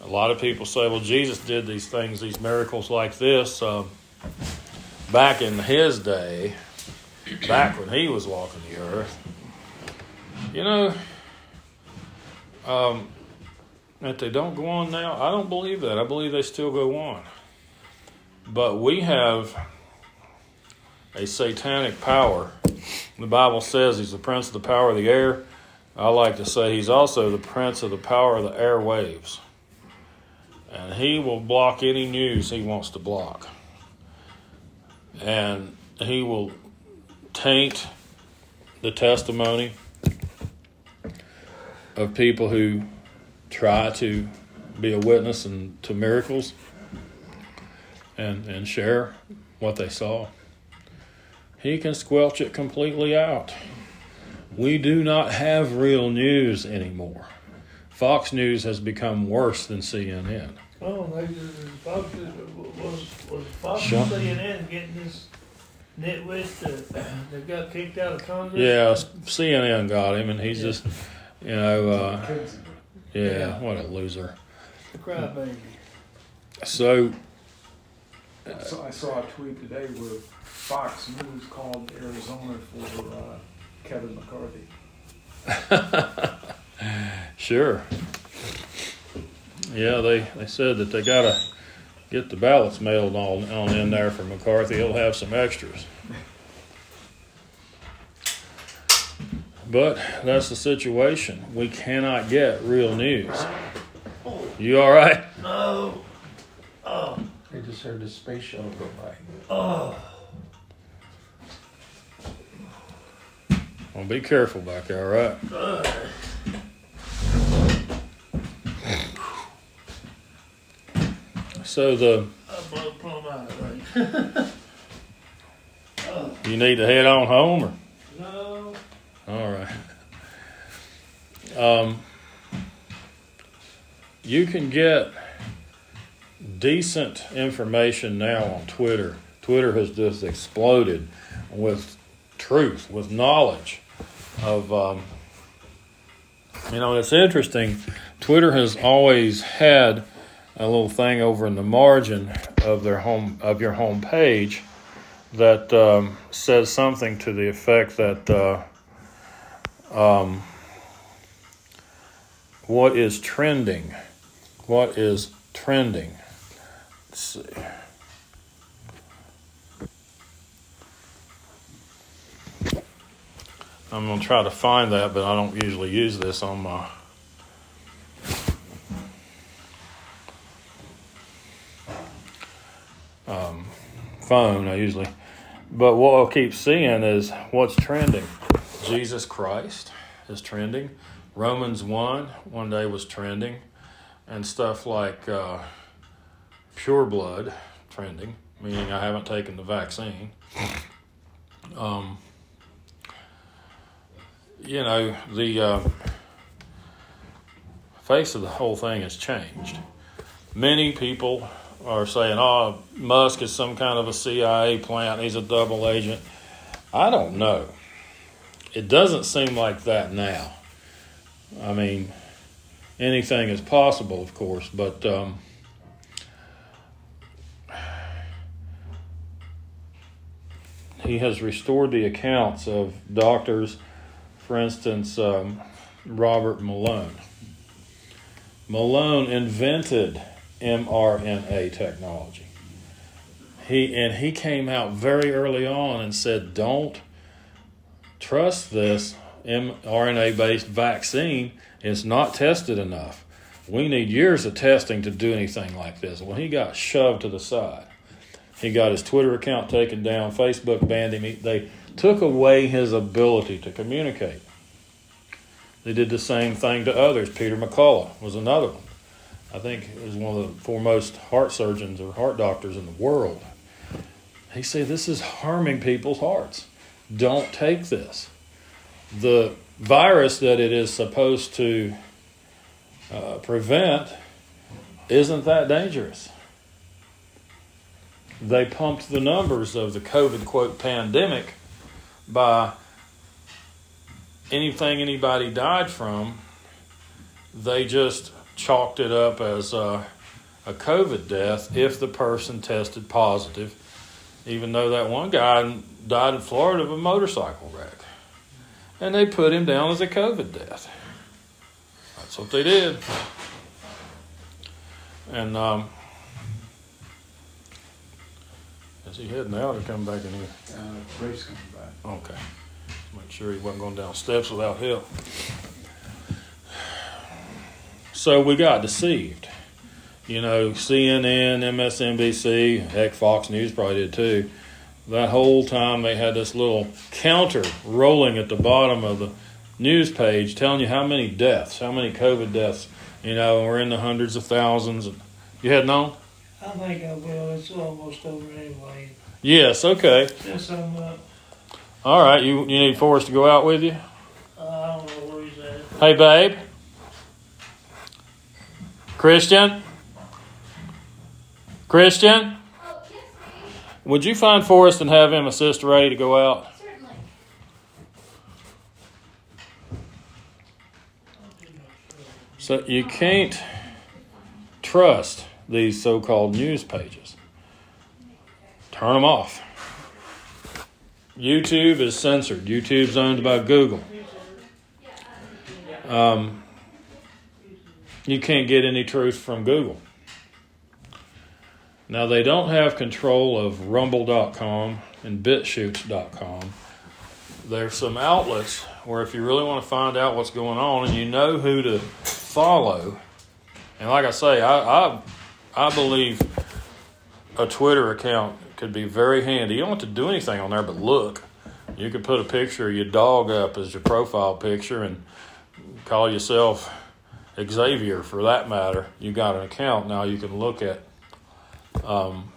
a lot of people say, well, Jesus did these things, these miracles like this um, back in his day, back when he was walking the earth. You know, um, that they don't go on now, I don't believe that. I believe they still go on. But we have a satanic power. The Bible says he's the prince of the power of the air. I like to say he's also the prince of the power of the airwaves. and he will block any news he wants to block. And he will taint the testimony of people who try to be a witness and to miracles and, and share what they saw. He can squelch it completely out. We do not have real news anymore. Fox News has become worse than CNN. Oh, they, Fox, was, was Fox Sure. and CNN getting this nitwit that, that got kicked out of Congress? Yeah, CNN got him, and he's just, you know, uh, yeah, Yeah. what a loser. The crybaby. So, I saw, I saw a tweet today where Fox News called Arizona for uh, Kevin McCarthy. sure. Yeah, they, they said that they got to get the ballots mailed on, on in there for McCarthy. He'll have some extras. But that's the situation. We cannot get real news. You all right? No. Oh, I just heard the space shuttle go by. oh. Well, be careful back there, all right? So the I blow plumb out of it. you need to head on home, or No. all right. Um, you can get decent information now on Twitter. Twitter has just exploded with truth, with knowledge of. Um, you know, it's interesting. Twitter has always had a little thing over in the margin of their home of your home page that um, says something to the effect that uh, um, what is trending, what is trending. Let's see. I'm gonna try to find that, but I don't usually use this on my. Um, phone. I usually, but what I'll keep seeing is what's trending. Jesus Christ is trending. Romans one one day was trending, and stuff like uh, pure blood trending, meaning I haven't taken the vaccine. Um, you know the uh, face of the whole thing has changed. Many people are saying, "Oh, Musk is some kind of a CIA plant. He's a double agent." I don't know. It doesn't seem like that now. I mean, anything is possible, of course, but um, he has restored the accounts of doctors, for instance, um, Robert Malone. Malone invented mRNA technology. He and he came out very early on and said, "Don't trust this mRNA based vaccine. It's not tested enough. We need years of testing to do anything like this." Well, he got shoved to the side. He got his Twitter account taken down. Facebook banned him. He, they took away his ability to communicate. They did the same thing to others. Peter McCullough was another one. I think was one of the foremost heart surgeons or heart doctors in the world. He said, This is harming people's hearts. Don't take this. The virus that it is supposed to uh, prevent isn't that dangerous. They pumped the numbers of the COVID quote pandemic by anything anybody died from, they just chalked it up as a, a COVID death if the person tested positive, even though that one guy died in Florida of a motorcycle wreck. And they put him down as a COVID death. That's what they did. And um, is he heading out or coming back in here? Uh, Ray's coming back. Okay. Make sure he wasn't going down steps without help. So we got deceived. you know, CNN, MSNBC, heck, Fox News probably did too. That whole time they had this little counter rolling at the bottom of the news page telling you how many deaths, how many COVID deaths, you know, we're in the hundreds of thousands. You had known? I think I will. It's almost over anyway. Yes, okay. Just some, uh, All right, you, you need Forrest to go out with you? uh, I don't know where he's at. Hey, babe. Christian? Christian? Oh, yes. Would you find Forrest and have him assist Ray to go out? Certainly. So you can't trust these so called news pages. Turn them off. YouTube is censored. YouTube's owned by Google. Um, you can't get any truth from Google. Now, they don't have control of rumble.com and bitshoots.com. There's some outlets where if you really want to find out what's going on and you know who to follow, and like I say, I, I, I believe a Twitter account could be very handy. You don't have to do anything on there but look. You could put a picture of your dog up as your profile picture and call yourself Xavier for that matter. You got an account now. You can look at. Um,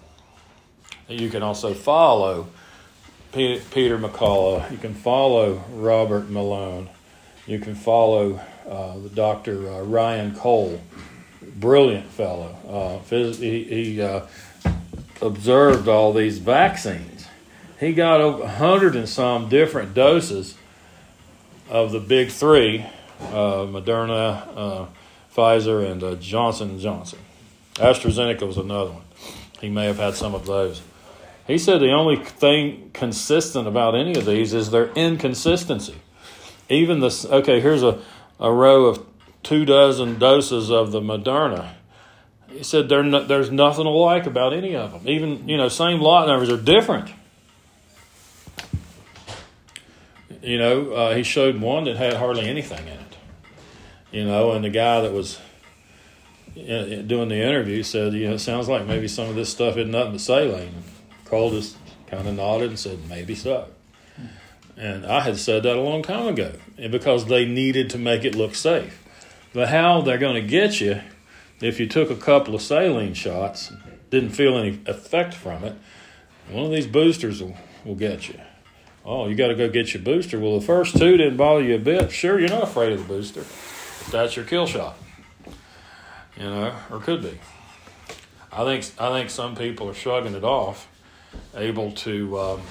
you can also follow Pe- Peter McCullough. You can follow Robert Malone. You can follow uh, the Dr. Uh, Ryan Cole, brilliant fellow. Uh, he he uh, observed all these vaccines. He got over a hundred and some different doses of the big three: uh, Moderna, uh, Pfizer, and uh, Johnson Johnson. AstraZeneca was another one. He may have had some of those. He said the only thing consistent about any of these is their inconsistency. Even this, okay, here's a, a row of two dozen doses of the Moderna. He said no, there's nothing alike about any of them. Even, you know, same lot numbers are different. You know, uh, he showed one that had hardly anything in it. You know, and the guy that was uh, doing the interview said, you know, it sounds like maybe some of this stuff isn't nothing but saline. Cole just kind of nodded and said, maybe so. And I had said that a long time ago and because they needed to make it look safe. But how they're going to get you if you took a couple of saline shots, didn't feel any effect from it, one of these boosters will, will get you. Oh, you got to go get your booster. Well, the first two didn't bother you a bit. Sure, you're not afraid of the booster. That's your kill shot. You know, or could be. I think I think some people are shrugging it off, able to. Um,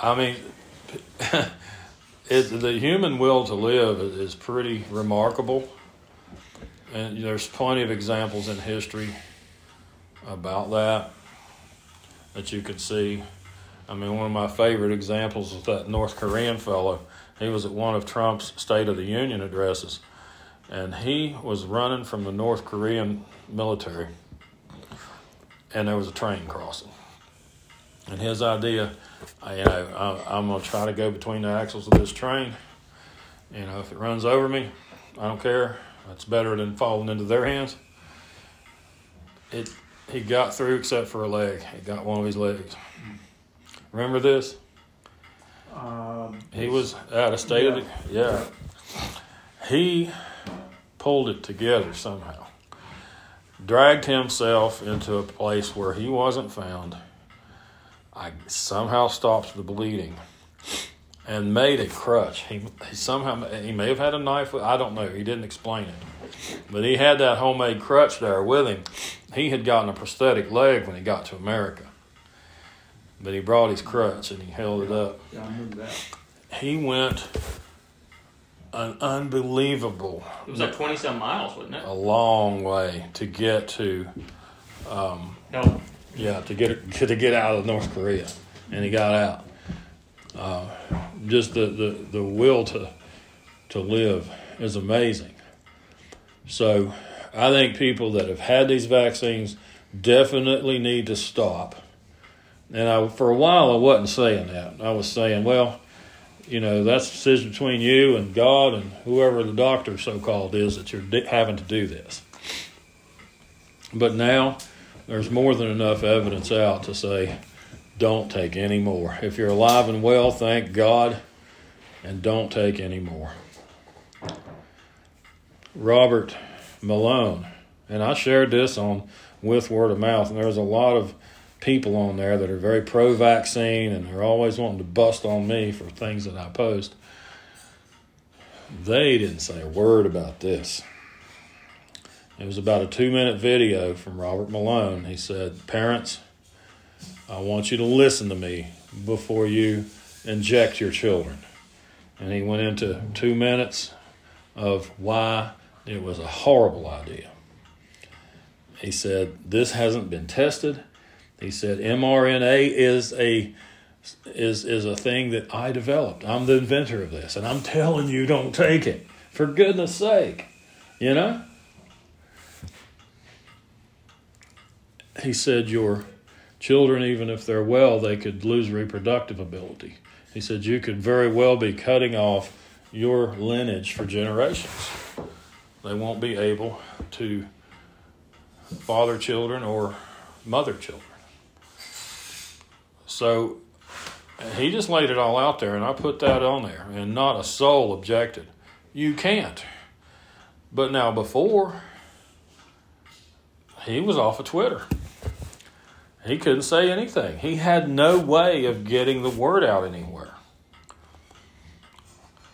I mean, it, the human will to live is, pretty remarkable, and there's plenty of examples in history about that that you could see. I mean, one of my favorite examples is that North Korean fellow. He was at one of Trump's State of the Union addresses, and he was running from the North Korean military, and there was a train crossing. And his idea, you know, I, I'm going to try to go between the axles of this train. You know, if it runs over me, I don't care. That's better than falling into their hands. It he got through except for a leg. He got one of his legs. Remember this? Um, He was out of state of the, yeah. He pulled it together somehow. Dragged himself into a place where he wasn't found. I somehow stopped the bleeding and made a crutch. He, he somehow he may have had a knife. with- I don't know. He didn't explain it, but he had that homemade crutch there with him. He had gotten a prosthetic leg when he got to America, but he brought his crutch and he held it up yeah, I remember that. he went an unbelievable It was like 20 some miles, wasn't it? a long way to get to um, No. Yeah to get to get out of North Korea. And he got out. Uh, just the, the, the will to to live is amazing. So I think people that have had these vaccines definitely need to stop. And I for a while I wasn't saying that. I was saying well you know that's a decision between you and God and whoever the doctor so called is that you're having to do this. But now there's more than enough evidence out to say don't take any more. If you're alive and well, thank God, and don't take any more. Robert Malone, and I shared this on with word of mouth, and there's a lot of people on there that are very pro vaccine and they're always wanting to bust on me for things that I post. They didn't say a word about this. It was about a two minute video from Robert Malone. He said, Parents, I want you to listen to me before you inject your children. And he went into two minutes of why it was a horrible idea. He said, This hasn't been tested. He said, mRNA is a is is a thing that I developed. I'm the inventor of this, and I'm telling you, don't take it. For goodness sake, you know. He said, your children, even if they're well, they could lose reproductive ability. He said you could very well be cutting off your lineage for generations. They won't be able to father children or mother children. So he just laid it all out there, and I put that on there, and not a soul objected. You can't. But now, before, he was off of Twitter. He couldn't say anything. He had no way of getting the word out anywhere.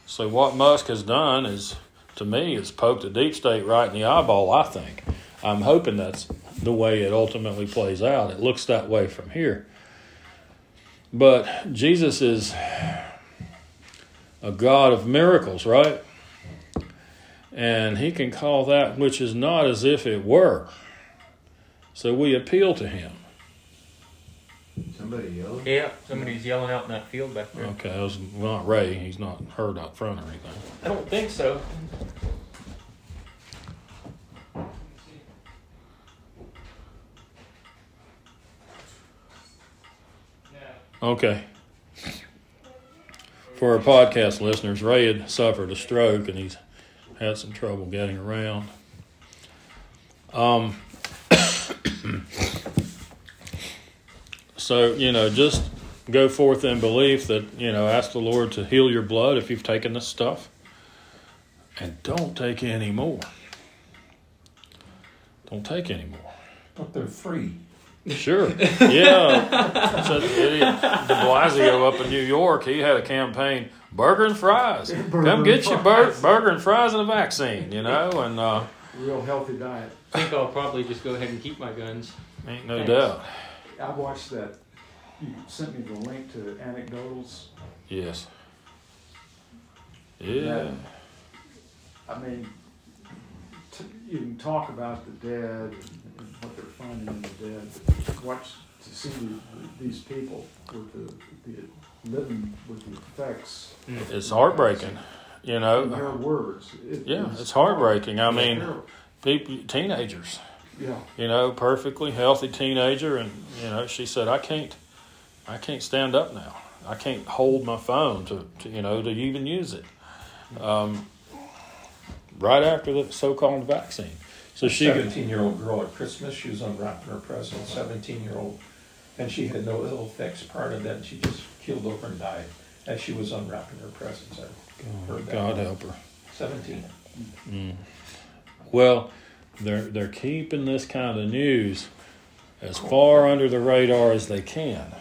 So, what Musk has done is, to me, is poked the deep state right in the eyeball, I think. I'm hoping that's the way it ultimately plays out. It looks that way from here. But Jesus is a God of miracles, right? And he can call that which is not as if it were. So we appeal to him. Somebody yelling? Yeah, somebody's yelling out in that field back there. Okay, it was not Ray. He's not heard out front or anything. I don't think so. Okay. For our podcast listeners, Ray had suffered a stroke and he's had some trouble getting around. Um, so, you know, just go forth in belief that, you know, ask the Lord to heal your blood if you've taken this stuff. And don't take any more. Don't take any more. But they're free. Sure. Yeah. so idiot De Blasio up in New York, he had a campaign, burger and fries. Come get your bur- burger and fries and a vaccine, you know, and uh, Real healthy diet. I think I'll probably just go ahead and keep my guns. ain't no Thanks. doubt. I watched that. You sent me the link to anecdotals. Yes. Yeah. I mean, t- you can talk about the dead and, and what they're finding in the dead. but Watch to see the, these people with the, the living with the effects. Mm. It's heartbreaking, you In know. their words. It Yeah, is it's heartbreaking. I mean, terrible. people, teenagers, yeah. you know, perfectly healthy teenager, and you know, she said, "I can't, I can't stand up now. I can't hold my phone to, to you know, to even use it." Um, right after the so-called vaccine, so she Seventeen-year-old girl at Christmas, she was unwrapping her present, seventeen-year-old, and she had no ill effects part of that, she just keeled over and died as she was unwrapping her presents. I heard that. God help her. Seventeen. Mm. Well, they're they're keeping this kind of news as far under the radar as they can.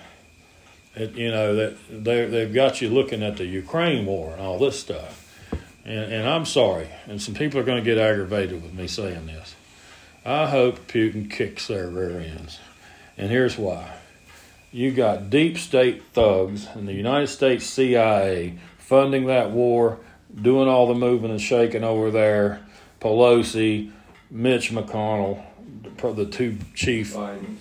It, you know that they they've got you looking at the Ukraine war and all this stuff, and, and I'm sorry, and some people are going to get aggravated with me saying this. I hope Putin kicks their rear ends, and here's why. You got deep state thugs and the United States CIA funding that war, doing all the moving and shaking over there. Pelosi, Mitch McConnell, the- two chief. Biden.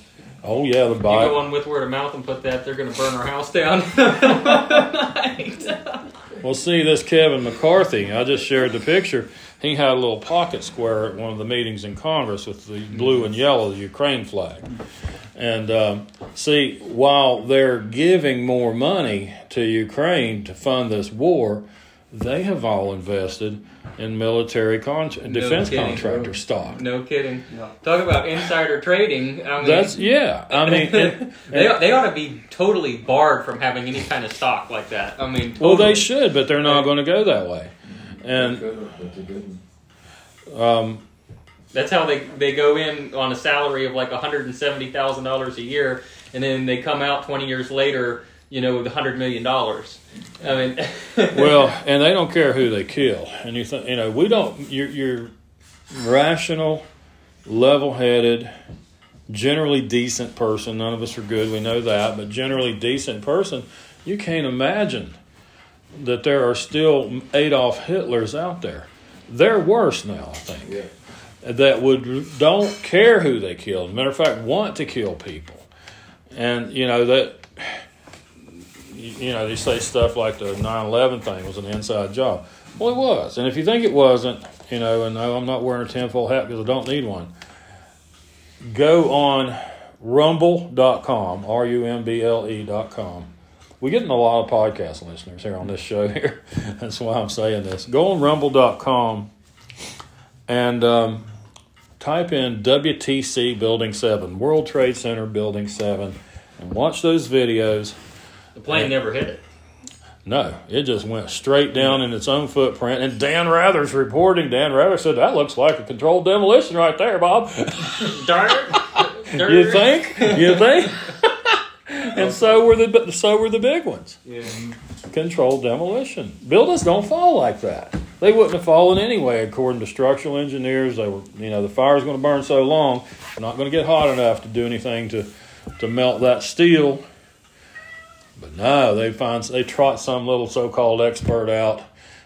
Oh yeah, the You go on with word of mouth and put that, they're going to burn our house down. Well, see this Kevin McCarthy. I just shared the picture. He had a little pocket square at one of the meetings in Congress with the blue and yellow, the Ukraine flag. And um, see, while they're giving more money to Ukraine to fund this war, they have all invested in military con- defense kidding. contractor stock. No kidding. Yeah. Talk about insider trading. I mean, That's yeah. I mean, and- they, they ought to be totally barred from having any kind of stock like that. I mean, well, they should, but they're not going to go that way. And they didn't. um, That's how they they go in on a salary of like one hundred and seventy thousand dollars a year, and then they come out twenty years later, you know, with a hundred million dollars. I mean, well, and they don't care who they kill. And you think, you know, we don't. You're, you're rational, level-headed, generally decent person. None of us are good. We know that, but generally decent person. You can't imagine that there are still Adolf Hitlers out there. They're worse now, I think. Yeah. that would don't care who they killed. Matter of fact, want to kill people, and you know that. You know, they say stuff like the 9/11 thing was an inside job. Well, it was, and if you think it wasn't, you know, and no, I'm not wearing a tinfoil hat because I don't need one. Go on rumble.com, R U M B L E.com. We're getting a lot of podcast listeners here on this show here. That's why I'm saying this. Go on rumble.com and um, type in WTC Building 7, World Trade Center Building 7, and watch those videos. The plane never hit it. No, it just went straight down in its own footprint. And Dan Rather's reporting. Dan Rather said that looks like a controlled demolition right there, Bob. Darn. you think? You think? and so were the so were the big ones. Yeah. Controlled demolition. Buildings don't fall like that. They wouldn't have fallen anyway, according to structural engineers. They were, you know, the fire's going to burn so long, it's not going to get hot enough to do anything to to melt that steel. But no, they find they trot some little so-called expert out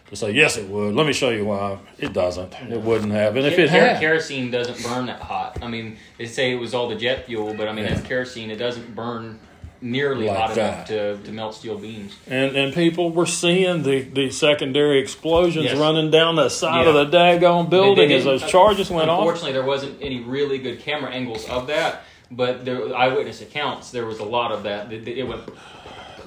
to say yes, it would. Let me show you why. It doesn't. It wouldn't have. And if it had, kerosene doesn't burn that hot. I mean, they say it was all the jet fuel, but I mean, Yeah. that's kerosene. It doesn't burn nearly Like hot that. enough to, to melt steel beams. and and people were seeing the, the secondary explosions Yes. running down the side Yeah. of the daggone building They as those charges went off. Unfortunately, there wasn't any really good camera angles of that, but there eyewitness accounts. There was a lot of that. It, it went,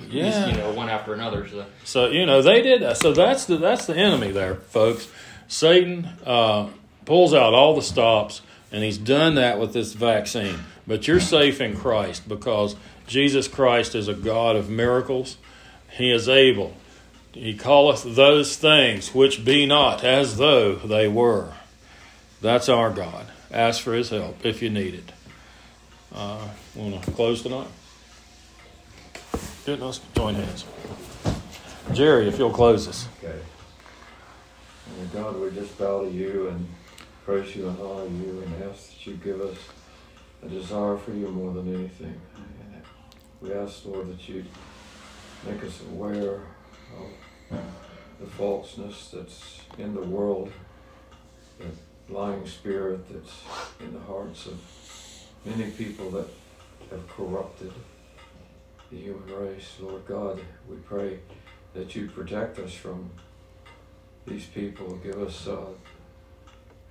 Yeah. you know, one after another. So So you know they did that. So that's the that's the enemy there, folks. Satan uh, pulls out all the stops, and he's done that with this vaccine. But you're safe in Christ because Jesus Christ is a God of miracles. He is able. He calleth those things which be not as though they were. That's our God. Ask for His help if you need it. Uh, Want to close tonight? Good. Let's join hands. Jerry, if you'll close us. Okay. And God, we just bow to you and praise you and honor you and ask that you give us a desire for you more than anything. We ask, Lord, that you make us aware of the falseness that's in the world, the lying spirit that's in the hearts of many people that have corrupted the human race. Lord God, we pray that you protect us from these people. Give us, uh,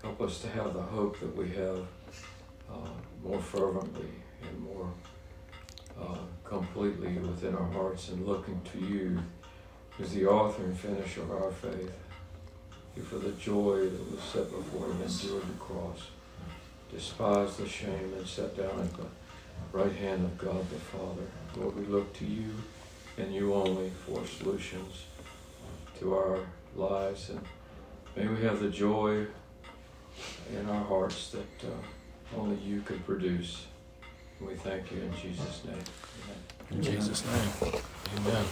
help us to have the hope that we have uh, more fervently and more uh, completely within our hearts and looking to you as the author and finisher of our faith. You for the joy that was set before him endured the cross, despised the shame and sat down at the right hand of God the Father. Lord, we look to you and you only for solutions to our lives. And may we have the joy in our hearts that uh, only you could produce. We thank you in Jesus' name. Amen. In Jesus' name. Amen.